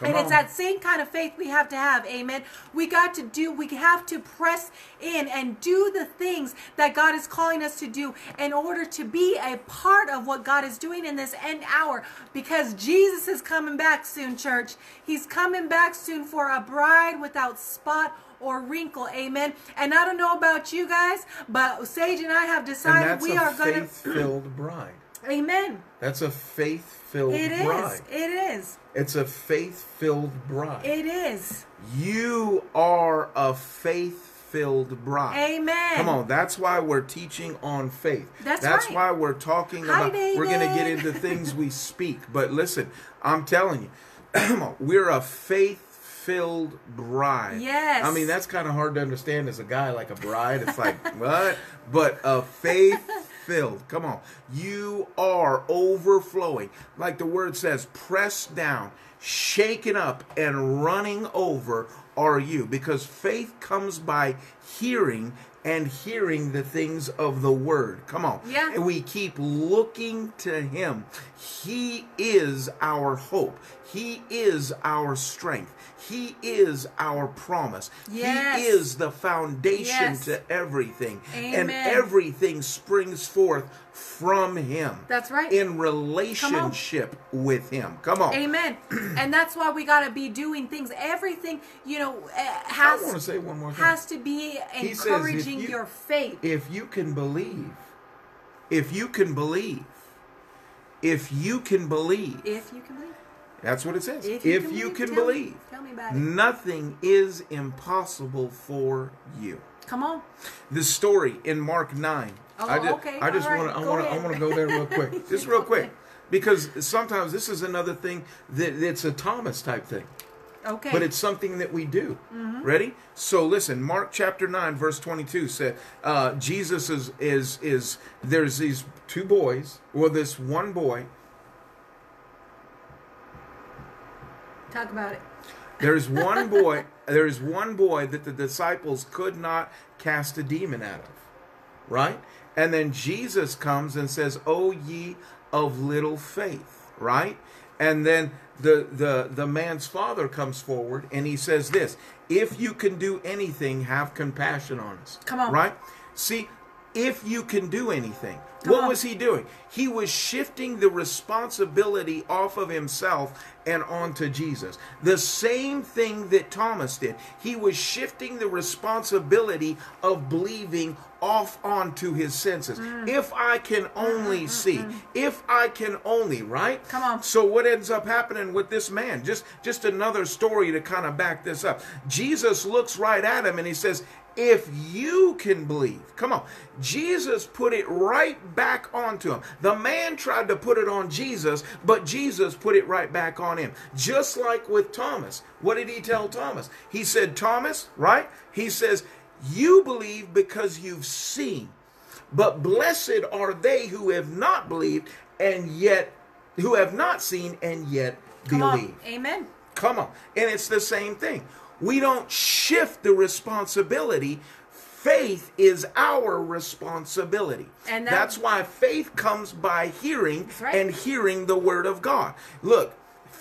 Come and it's that same kind of faith we have to have, amen. We got to do, we have to press in and do the things that God is calling us to do in order to be a part of what God is doing in this end hour because Jesus is coming back soon, church. He's coming back soon for a bride without spot or wrinkle, amen. And I don't know about you guys, but Sage and I have decided we are going to, faith-filled bride. amen. That's a faith-filled bride. It is, it is, It's a faith-filled bride. it is, you are a faith-filled bride. amen. Come on, that's why we're teaching on faith. That's right. why we're talking Hi, about we're going to get into things we speak. But listen, I'm telling you, come on, we're a faith-filled bride. Yes. I mean, that's kind of hard to understand as a guy like a bride. It's like, what? But a faith filled. Come on. You are overflowing. Like the word says, pressed down, shaken up, and running over are you. Because faith comes by hearing, and hearing the things of the word. Come on. Yeah. And we keep looking to him. He is our hope. He is our strength. He is our promise. Yes. He is the foundation Yes. to everything. And everything springs forth from him. That's right. In relationship with him. Come on. Amen. and that's why we got to be doing things. Everything, you know, eh, I has want to say one more thing. has to be He if you- your faith. if you can believe, if you can believe, if you can believe, If you can believe. that's what it says. If If you you, can can, believe, believe, tell me- tell me nothing is impossible for you. Come on. The story in Mark nine. Oh, I just, okay, I just all want right, to, I want to, I want to go there real quick, just real quick, because sometimes this is another thing that it's a Thomas type thing. Okay. but it's something that we do. Mm-hmm. Ready? So listen, Mark chapter nine, verse twenty-two said, uh, Jesus is is is there's these two boys, well, this one boy. Talk about it. There's one boy. there's one boy that the disciples could not cast a demon out of, right? And then Jesus comes and says, "O ye of little faith," right? And then the the the man's father comes forward and he says this: "If you can do anything, have compassion on us." Come on. right? See, if you can do anything. Come what on. was he doing? He was shifting the responsibility off of himself and onto Jesus. The same thing that Thomas did. He was shifting the responsibility of believing off onto his senses. Mm. If I can only mm, mm, see, mm, if I can only, right? Come on. So what ends up happening with this man? Just just another story to kind of back this up. Jesus looks right at him and he says, if you can believe, come on. Jesus put it right back onto him. The man tried to put it on Jesus, but Jesus put it right back on him. Just like with Thomas. What did he tell Thomas? He said, Thomas, right? He says, You believe because you've seen. But blessed are they who have not believed and yet, who have not seen and yet Come believe. on. Amen. Come on. And it's the same thing. We don't shift the responsibility. Faith is our responsibility. And that- that's why faith comes by hearing right. and hearing the word of God. Look,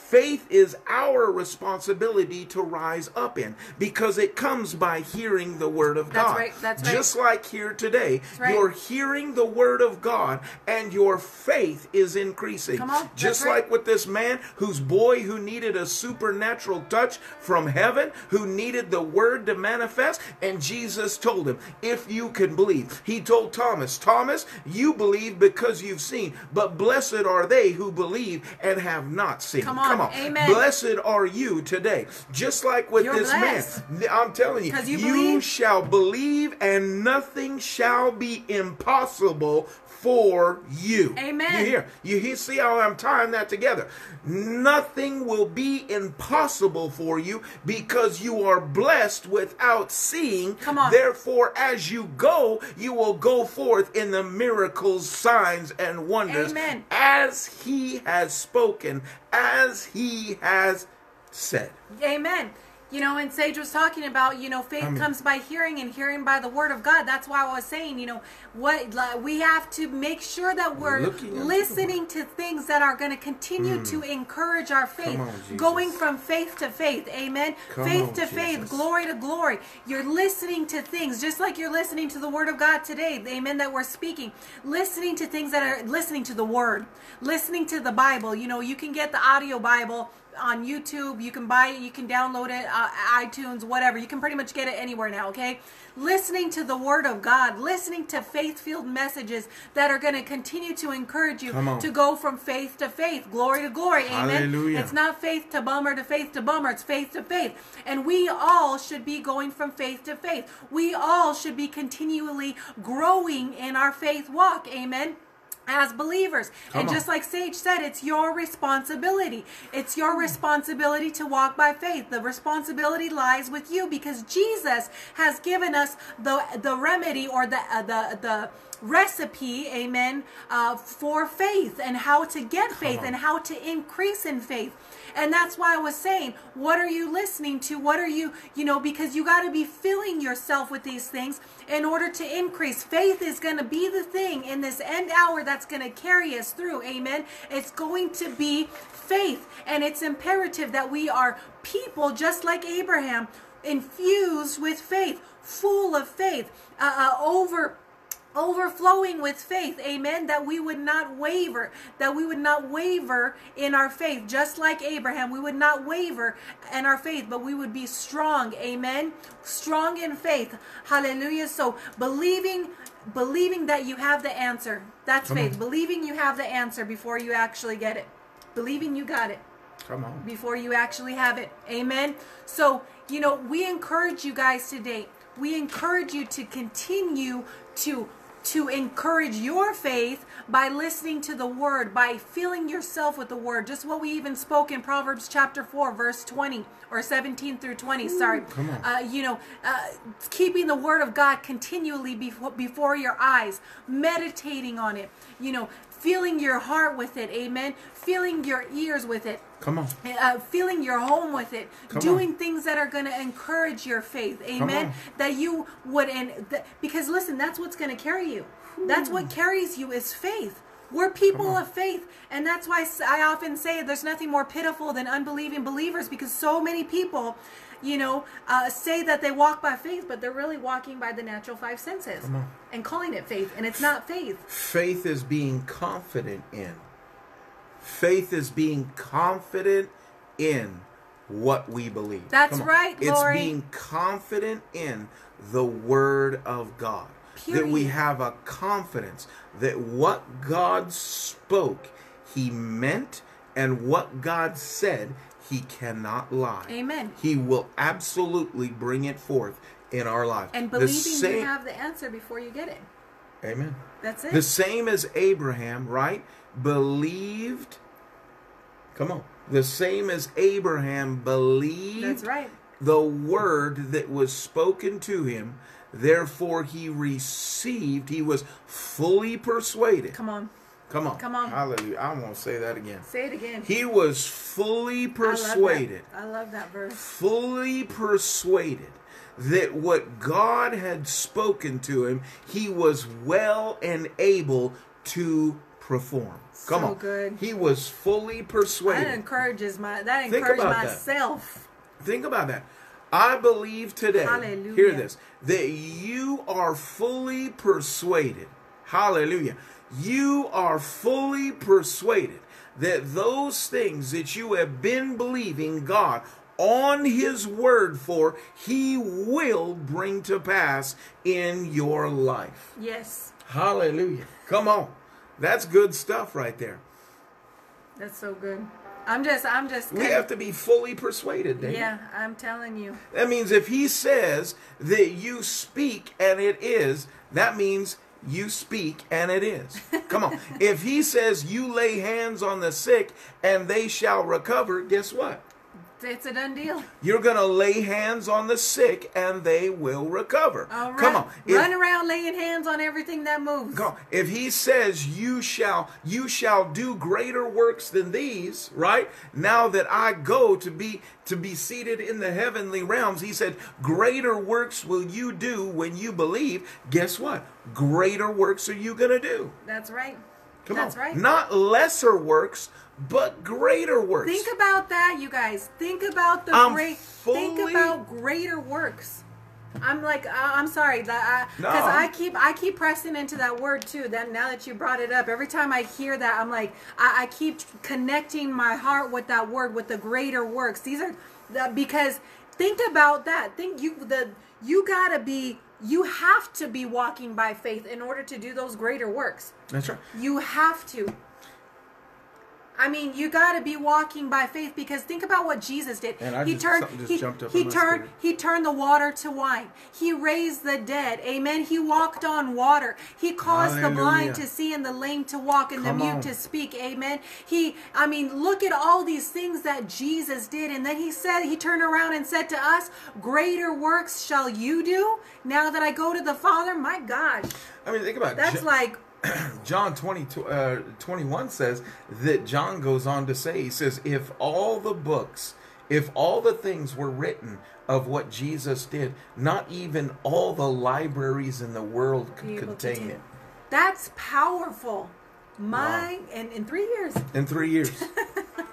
faith is our responsibility to rise up in because it comes by hearing the word of God. That's right, that's right. Just like here today, right. you're hearing the word of God and your faith is increasing. Come on, Just right. like with this man whose boy who needed a supernatural touch from heaven, who needed the word to manifest, and Jesus told him, If you can believe. He told Thomas, Thomas, you believe because you've seen, but blessed are they who believe and have not seen. Come on, Come on. amen. Blessed are you today. Just like with You're this blessed. man. I'm telling you, you you believe. shall believe, and nothing shall be impossible for you. Amen. You hear? You hear? See how I'm tying that together? Nothing will be impossible for you because you are blessed without seeing. Come on. Therefore, as you go, you will go forth in the miracles, signs, and wonders Amen. as He has spoken, as He has said. Amen. You know, and Sage was talking about, you know, faith I mean- comes by hearing and hearing by the word of God. That's why I was saying, you know, what like, we have to make sure that we're Looking unto the listening to things that are going to continue to hmm. encourage our faith, on, going from faith to faith. Amen. Come faith on, to faith, glory to glory. You're listening to things just like you're listening to the word of God today. Amen. That we're speaking, listening to things that are listening to the word, listening to the Bible. You know, you can get the audio Bible on YouTube. You can buy it, you can download it, uh, iTunes, whatever. You can pretty much get it anywhere now, okay? Listening to the Word of God, listening to faith filled messages that are going to continue to encourage you to go from faith to faith, glory to glory, amen. Hallelujah. It's not faith to bummer to faith to bummer, it's faith to faith. And we all should be going from faith to faith. We all should be continually growing in our faith walk, amen as believers. Come and on. just like Sage said, it's your responsibility. It's your responsibility to walk by faith. The responsibility lies with you because Jesus has given us the the remedy or the uh, the the recipe, amen, uh, for faith and how to get faith and how to increase in faith. And that's why I was saying, what are you listening to? What are you, you know, because you got to be filling yourself with these things in order to increase. Faith is going to be the thing in this end hour that's going to carry us through. Amen. It's going to be faith. And it's imperative that we are people just like Abraham, infused with faith, full of faith, uh, uh, over overflowing with faith amen that we would not waver that we would not waver in our faith just like abraham we would not waver in our faith but we would be strong amen strong in faith hallelujah so believing believing that you have the answer that's Come faith on. believing you have the answer before you actually get it believing you got it Come on. before you actually have it. Amen. So, you know, we encourage you guys today. We encourage you to continue to to encourage your faith by listening to the word, by filling yourself with the word. Just what we even spoke in Proverbs chapter 4, verse 20 or 17 through 20. Sorry. come on. Uh, you know, uh, keeping the word of God continually before, before your eyes, meditating on it, you know, filling your heart with it. Amen. Filling your ears with it Come on. uh, filling your home with it, Come doing things that are going to encourage your faith. Amen. on. That you would, and th- because listen, that's what's going to carry you. That's what carries you is faith. We're people of faith, and that's why I often say there's nothing more pitiful than unbelieving believers because so many people, you know, uh, say that they walk by faith, but they're really walking by the natural five senses and calling it faith, and it's not faith. Faith is being confident in. Faith is being confident in what we believe. That's right, It's being confident in the Word of God. That we have a confidence that what God spoke, He meant, and what God said, He cannot lie. Amen. He will absolutely bring it forth in our life. And believing same- you have the answer before you get it. Amen. That's it. The same as Abraham, right? Believed. Come on. The same as Abraham believed That's right. the word that was spoken to him. Therefore, he received, he was fully persuaded. Come on. Come on. Come on. Hallelujah. I won't say that again. Say it again. He was fully persuaded I love that, I love that verse. fully persuaded that what God had spoken to him, he was well and able to perform. Come So on. good. He was fully persuaded. That encourages my that encouraged about that. myself. Think about that. I believe today, Hallelujah. hear this, that you are fully persuaded. Hallelujah. You are fully persuaded that those things that you have been believing God on His word for, He will bring to pass in your life. Yes. Hallelujah. Come on. That's good stuff right there. That's so good. I'm just I'm just We have to be fully persuaded, David. Yeah, I'm telling you. That means if he says that you speak and it is, that means you speak and it is. Come on. if he says you lay hands on the sick and they shall recover, guess what? It's a done deal. You're going to lay hands on the sick and they will recover. All right. Come on. If- Run around laying hands on everything that moves. Come on. If he says you shall you shall do greater works than these, right? Now that I go to be to be seated in the heavenly realms, he said, "Greater works will you do when you believe." Guess what? Greater works are you going to do? That's right. Come That's on. right. Not lesser works, but greater works. Think about that, you guys. Think about the I'm great. Think about greater works. I'm like, uh, I'm sorry that because No. I keep I keep pressing into that word too. That now that you brought it up, every time I hear that, I'm like, I, I keep connecting my heart with that word, with the greater works. These are the, because think about that. Think you the you gotta be you have to be walking by faith in order to do those greater works. That's right. You have to. I mean, you got to be walking by faith because think about what Jesus did. He just- turned he, jumped up he turned spirit. he turned the water to wine. He raised the dead. Amen. He walked on water. He caused the blind to see and the lame to walk and Come the mute on. to speak. Amen. He I mean, look at all these things that Jesus did and then he said he turned around and said to us, "Greater works shall you do now that I go to the Father." My gosh. I mean, think about it. That's Jo- like John 20, uh, 21 says that John goes on to say, he says, if all the books, if all the things were written of what Jesus did, not even all the libraries in the world could contain it. That's powerful. My and in three years. In three years.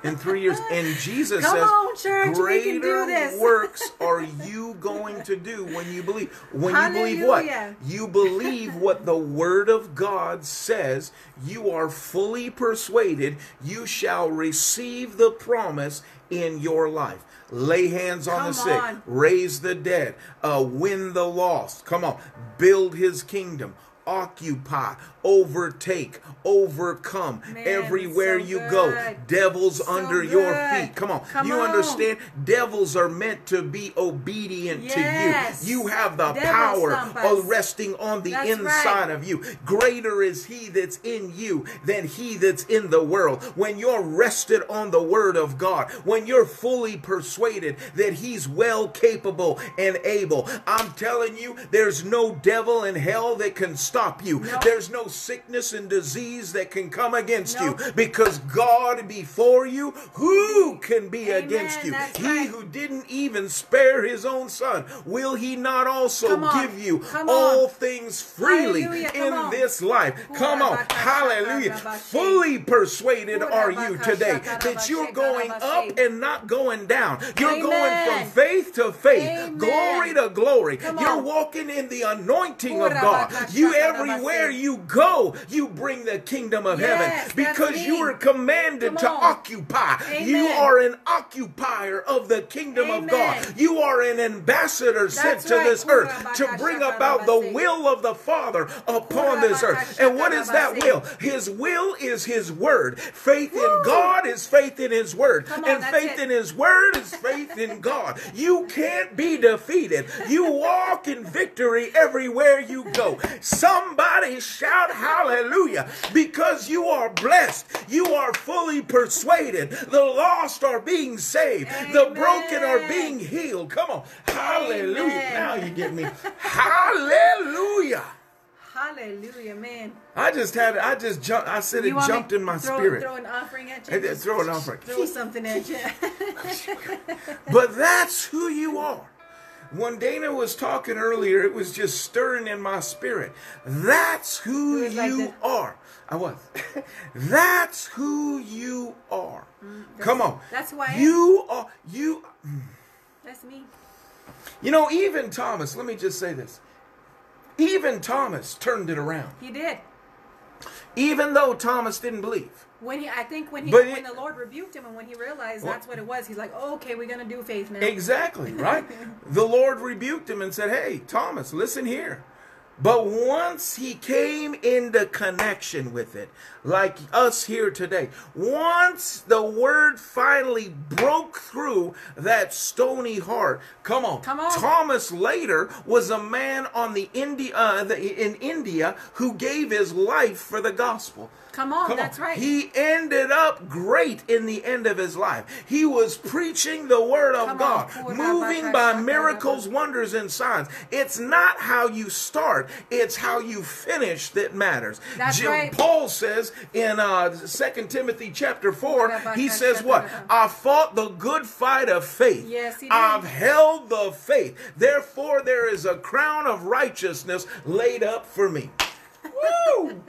In three years. And Jesus Come says, on, church, we greater can do this." works are you going to do when you believe. When you believe what? You believe what the Word of God says. You are fully persuaded you shall receive the promise in your life. Lay hands on Come the sick, on. raise the dead, uh, win the lost. Come on, build his kingdom. Occupy, overtake, overcome. Man, Everywhere so you good. go, devils So under your feet. Come on. Come you on. understand? Devils are meant to be obedient Yes. to you. You have the Devil power of resting on the That's inside right. of you. Greater is he that's in you than he that's in the world. When you're rested on the word of God, when you're fully persuaded that he's well capable and able, I'm telling you, there's no devil in hell that can stop you. Nope. There's no sickness and disease that can come against Nope. you because God before you, who can be Amen. against you? That's he right. who didn't even spare his own son, will he not also give you Come all on. things freely Hallelujah. Come in on. this life? Come on. Hallelujah. Fully persuaded are you today that you're going up and not going down. You're going from faith to faith, Amen. glory to glory. You're walking in the anointing of God. You everywhere you go, you bring the kingdom of Yes, heaven because you are commanded to occupy. You are an occupier of the kingdom of God. You are an ambassador sent to this earth to bring about the will of the Father upon this earth. And what is that will? His will is His word. Faith in God is faith in His word. On, and faith it. in His word is faith in God. You can't be defeated. You walk in victory everywhere you go. Somebody shout hallelujah because you are blessed. You are fully persuaded. The lost are being saved. The broken are being healed. Come on. Hallelujah. Amen. Now you get me. Hallelujah. Hallelujah, man. I just had I just jumped I said it You me jumped in my throw, spirit. Throw an offering at you. throw an offering. Throw something at you. But that's who you are. When Dana was talking earlier, it was just stirring in my spirit. That's who was like you are. I was. that's who you are. Come on. Mm, that's I am. You are you That's me. you know, even Thomas, let me just say this. Even Thomas turned it around. He did. Even though Thomas didn't believe. When he, I think when he, But when it- the Lord rebuked him, and when he realized Well- that's what it was, he's like, oh, "Okay, we're gonna do faith now." Exactly, right? the Lord rebuked him and said, Hey, Thomas, listen here. But once he came into connection with it, like us here today, once the word finally broke through that stony heart, come on, Come on. Thomas later was a man on the India uh, the, in India who gave his life for the gospel. Come on, Come that's on. right. He ended up great in the end of his life. He was preaching the word of Come God, on. moving by miracles, wonders, and signs. It's not how you start, it's how you finish that matters. That's Jim- right. Paul says in uh, 2 Timothy chapter 4, he says what? I fought the good fight of faith. Yes, he did. I've held the faith. Therefore, there is a crown of righteousness laid up for me. Woo!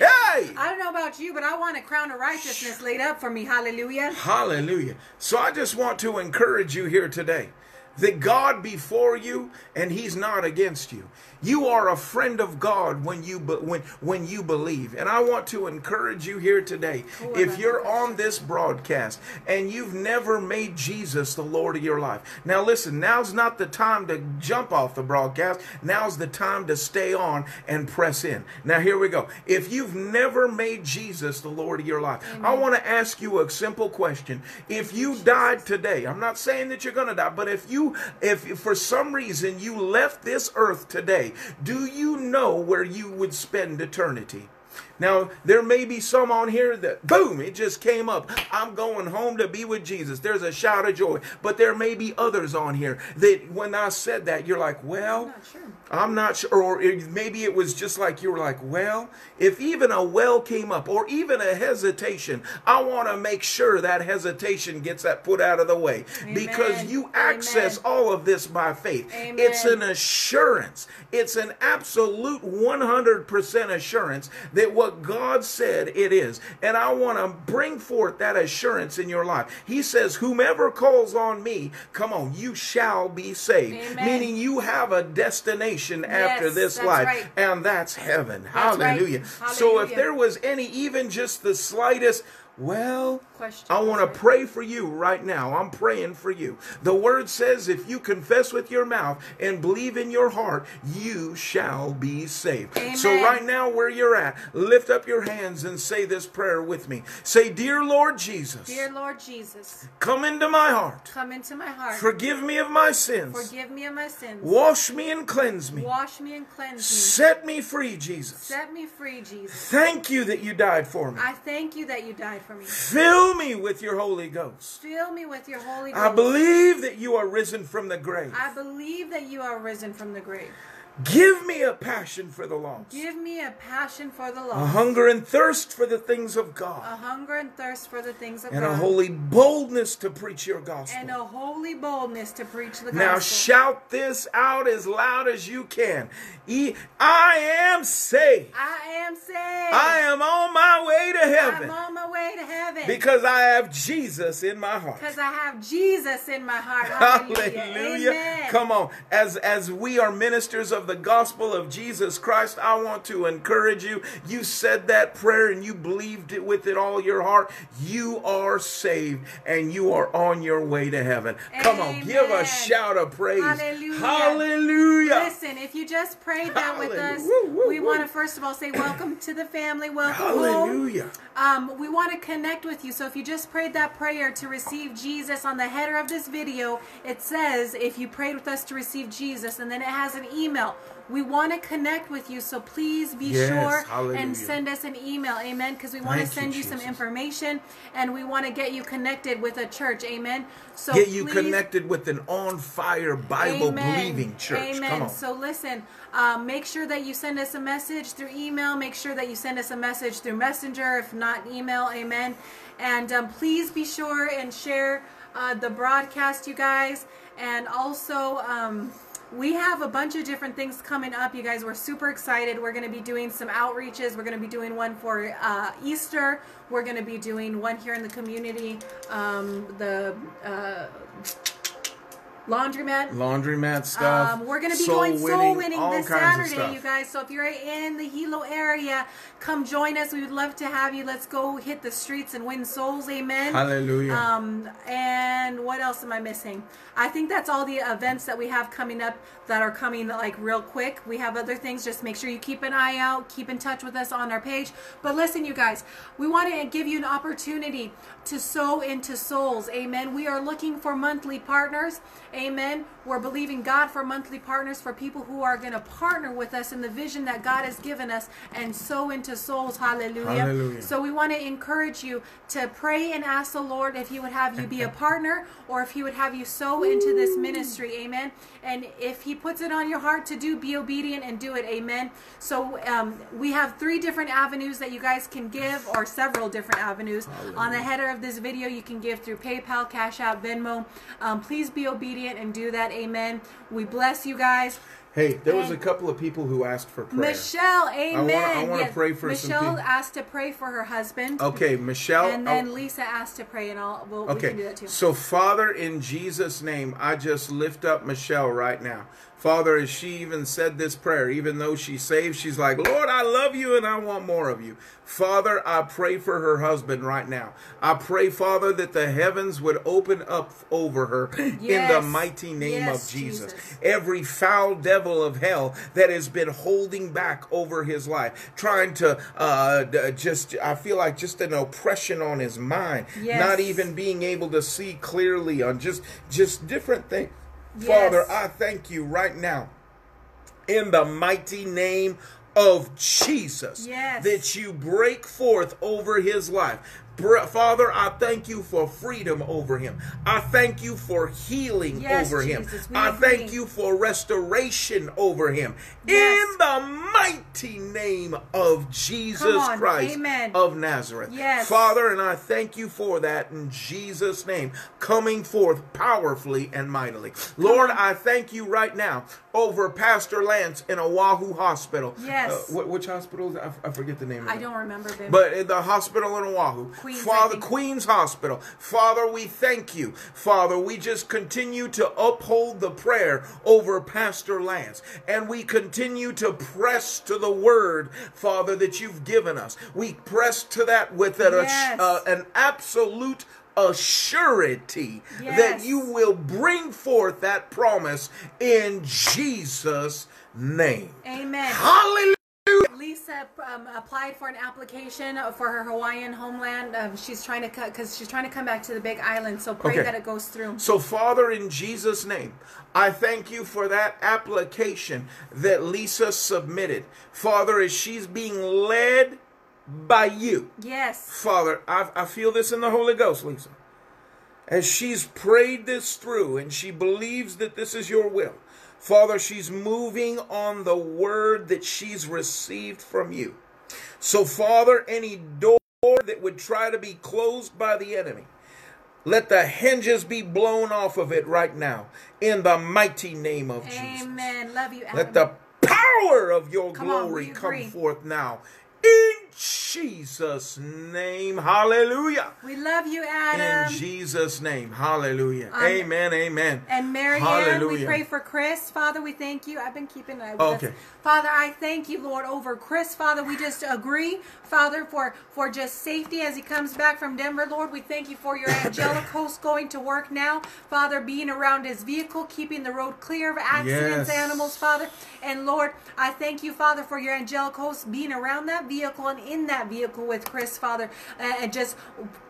Hey! I don't know about you, but I want a crown of righteousness laid up for me. Hallelujah. Hallelujah. So I just want to encourage you here today that God before you and he's not against you. You are a friend of God when you be, when when you believe. And I want to encourage you here today. If you're on this broadcast and you've never made Jesus the Lord of your life. Now listen, now's not the time to jump off the broadcast. Now's the time to stay on and press in. Now here we go. If you've never made Jesus the Lord of your life, I want to ask you a simple question. If you died today, I'm not saying that you're going to die, but if you if for some reason you left this earth today, do you know where you would spend eternity? Now, there may be some on here that, boom, it just came up. I'm going home to be with Jesus. There's a shout of joy. But there may be others on here that when I said that, you're like, well, Not sure. I'm not sure. Or it- maybe it was just like you were like, well, if even a well came up or even a hesitation, I want to make sure that hesitation gets that put out of the way because you access Amen. all of this by faith. Amen. It's an assurance. It's an absolute 100% assurance that what God said it is. And I want to bring forth that assurance in your life. He says, Whomever calls on me, come on, you shall be saved. Amen. Meaning you have a destination after this life, right. and that's heaven. That's right. Hallelujah. So if there was any, even just the slightest, well, I want to pray for you right now. I'm praying for you. The word says, if you confess with your mouth and believe in your heart, you shall be saved. So, right now, where you're at, lift up your hands and say this prayer with me. Say, Dear Lord Jesus, Dear Lord Jesus, come into my heart. come into my heart. Forgive me of my sins. Forgive me of my sins. Wash me and cleanse me. Wash me and cleanse me. Set me free, Jesus. Set me free, Jesus. Thank you that you died for me. I thank you that you died for me. Fill me with your Holy Ghost. Fill me with your Holy Ghost. I believe that you are risen from the grave. I believe that you are risen from the grave. Give me a passion for the lost, Give me a passion for the lost. a hunger and thirst for the things of God, a hunger and thirst for the things of and God, And a holy boldness to preach your gospel. and a holy boldness to preach the Now gospel. Now shout this out as loud as you can. E- I am saved. I am saved. I am on my way to heaven I'm on my way to heaven because I have Jesus in my heart. because I have Jesus in my heart. Hallelujah. Hallelujah. Come on. As as we are ministers of the gospel of Jesus Christ, I want to encourage you. You said that prayer and you believed it with it all your heart. You are saved and you are on your way to heaven. Come on, give a shout of praise. Hallelujah. Hallelujah. Listen, if you just prayed that with us, Woo, woo, we woo. want to first of all say welcome to the family. Welcome home. Hallelujah. Um, we want to connect with you. So if you just prayed that prayer to receive Jesus on the header of this video, it says if you prayed with us to receive Jesus, and then it has an email. We want to connect with you, so please be Yes, sure hallelujah. and send us an email. Amen. Because we want to Thank you, send you, some information and we want to get you connected with a church. Amen. So Get you please- connected with an on fire Bible believing church. Amen. Come on. So listen, um, make sure that you send us a message through email. Make sure that you send us a message through Messenger, if not email. Amen. And um, please be sure and share uh, the broadcast, you guys. And also, um, we have a bunch of different things coming up, you guys. We're super excited. We're going to be doing some outreaches. We're going to be doing one for uh, Easter. We're going to be doing one here in the community. Um, the uh, laundromat. Laundromat stuff. Um, we're going to be soul going soul winning, winning this Saturday, you guys. So if you're in the Hilo area, come join us. We would love to have you. Let's go hit the streets and win souls. Amen. Hallelujah. Um, and what else am I missing? I think that's all the events that we have coming up that are coming like real quick. We have other things. Just make sure you keep an eye out. Keep in touch with us on our page. But listen, you guys, we want to give you an opportunity to sow into souls. Amen. We are looking for monthly partners. Amen. We're believing God for monthly partners for people who are going to partner with us in the vision that God has given us and sow into souls. Hallelujah. Hallelujah. So we want to encourage you to pray and ask the Lord if He would have you be a partner or if He would have you sow into this ministry. Amen. And if He puts it on your heart to do, be obedient and do it. Amen. So um, we have three different avenues that you guys can give, or several different avenues. On the header of this video, you can give through PayPal, Cash App, Venmo. Um, please be obedient and do that. Amen. We bless you guys. Hey, there was a couple of people who asked for prayer. Michelle, amen. I wanna Yes, pray for Michelle asked to pray for her husband. Okay, Michelle. And then oh, Lisa asked to pray, and I'll we'll, we can do that too. So, Father, in Jesus' name, I just lift up Michelle right now. Father, as she even said this prayer, even though she's saved, she's like, Lord, I love you and I want more of you. Father, I pray for her husband right now. I pray, Father, that the heavens would open up over her in the mighty name Yes, of Jesus. Jesus. Every foul devil of hell that has been holding back over his life, trying to uh, just, I feel like just an oppression on his mind, Yes. not even being able to see clearly on just, just different things. Yes. Father, I thank you right now in the mighty name of Jesus Yes. that you break forth over his life. Father, I thank you for freedom over him. I thank you for healing Yes, over him. Jesus, we I agree. thank you for restoration over him. Yes. In the mighty name of Jesus on, Christ amen. of Nazareth. Yes. Father, and I thank you for that in Jesus' name, coming forth powerfully and mightily. Lord, I thank you right now over Pastor Lance in Oahu Hospital. Yes. Uh, which hospital? I, I forget the name of I don't remember, babe. But in the hospital in Oahu, Queens, Father. Queens Hospital, Father, we thank you. Father, we just continue to uphold the prayer over Pastor Lance, and we continue to press to the word, Father, that you've given us. We press to that with an, Yes. uh, an absolute assurity that Yes. you will bring forth that promise in Jesus' name. Amen. Hallelujah. Lisa um, applied for an application for her Hawaiian homeland. Um, she's trying to cut because she's trying to come back to the Big Island. So pray Okay. that it goes through. So, Father, in Jesus' name, I thank you for that application that Lisa submitted. Father, as she's being led by you, Yes. Father, I, I feel this in the Holy Ghost, Lisa. As she's prayed this through and she believes that this is your will, Father, she's moving on the word that she's received from you. So, Father, any door that would try to be closed by the enemy, let the hinges be blown off of it right now in the mighty name of Jesus. Amen. Love you, Adam. Let the power of your Come glory we come agree. forth now. In Jesus' name. Hallelujah. we love you, Adam. In Jesus' name. Hallelujah. Um, amen. Amen. And Mary Ann, we pray for Chris. Father, we thank you. I've been keeping an eye with Okay. Father, I thank you, Lord, over Chris. Father, we just agree, Father, for, for just safety as he comes back from Denver. Lord, we thank you for your angelic host going to work now. Father, being around his vehicle, keeping the road clear of accidents, Yes. animals, Father. And Lord, I thank you, Father, for your angelic host being around that vehicle and in that vehicle with Chris, Father, and just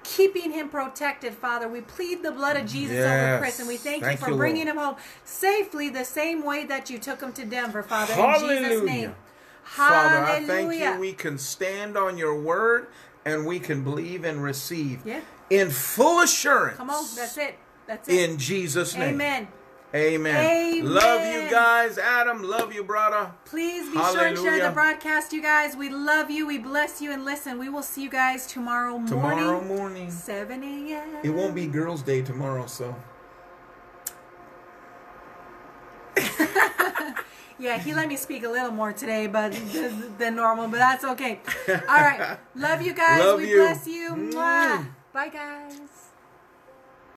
keeping him protected, Father. We plead the blood of Jesus over Chris, and we thank, Thank you for you, bringing Lord. him home safely the same way that you took him to Denver, Father. In Hallelujah. Jesus' name. Father, I thank you. We can stand on your word and we can believe and receive Yeah. in full assurance. Come on, that's it. That's it. In Jesus' name. Amen. Amen. Amen. Love you guys. Adam, love you, brother. Please be sure and share the broadcast, you guys. We love you. We bless you. And listen, we will see you guys tomorrow morning. Tomorrow morning. 7 a.m. It won't be Girls' Day tomorrow, so. Yeah, he let me speak a little more today, but than normal, but that's okay. All right. Love you guys. Love we you. bless you. Mwah. Mwah. Bye, guys.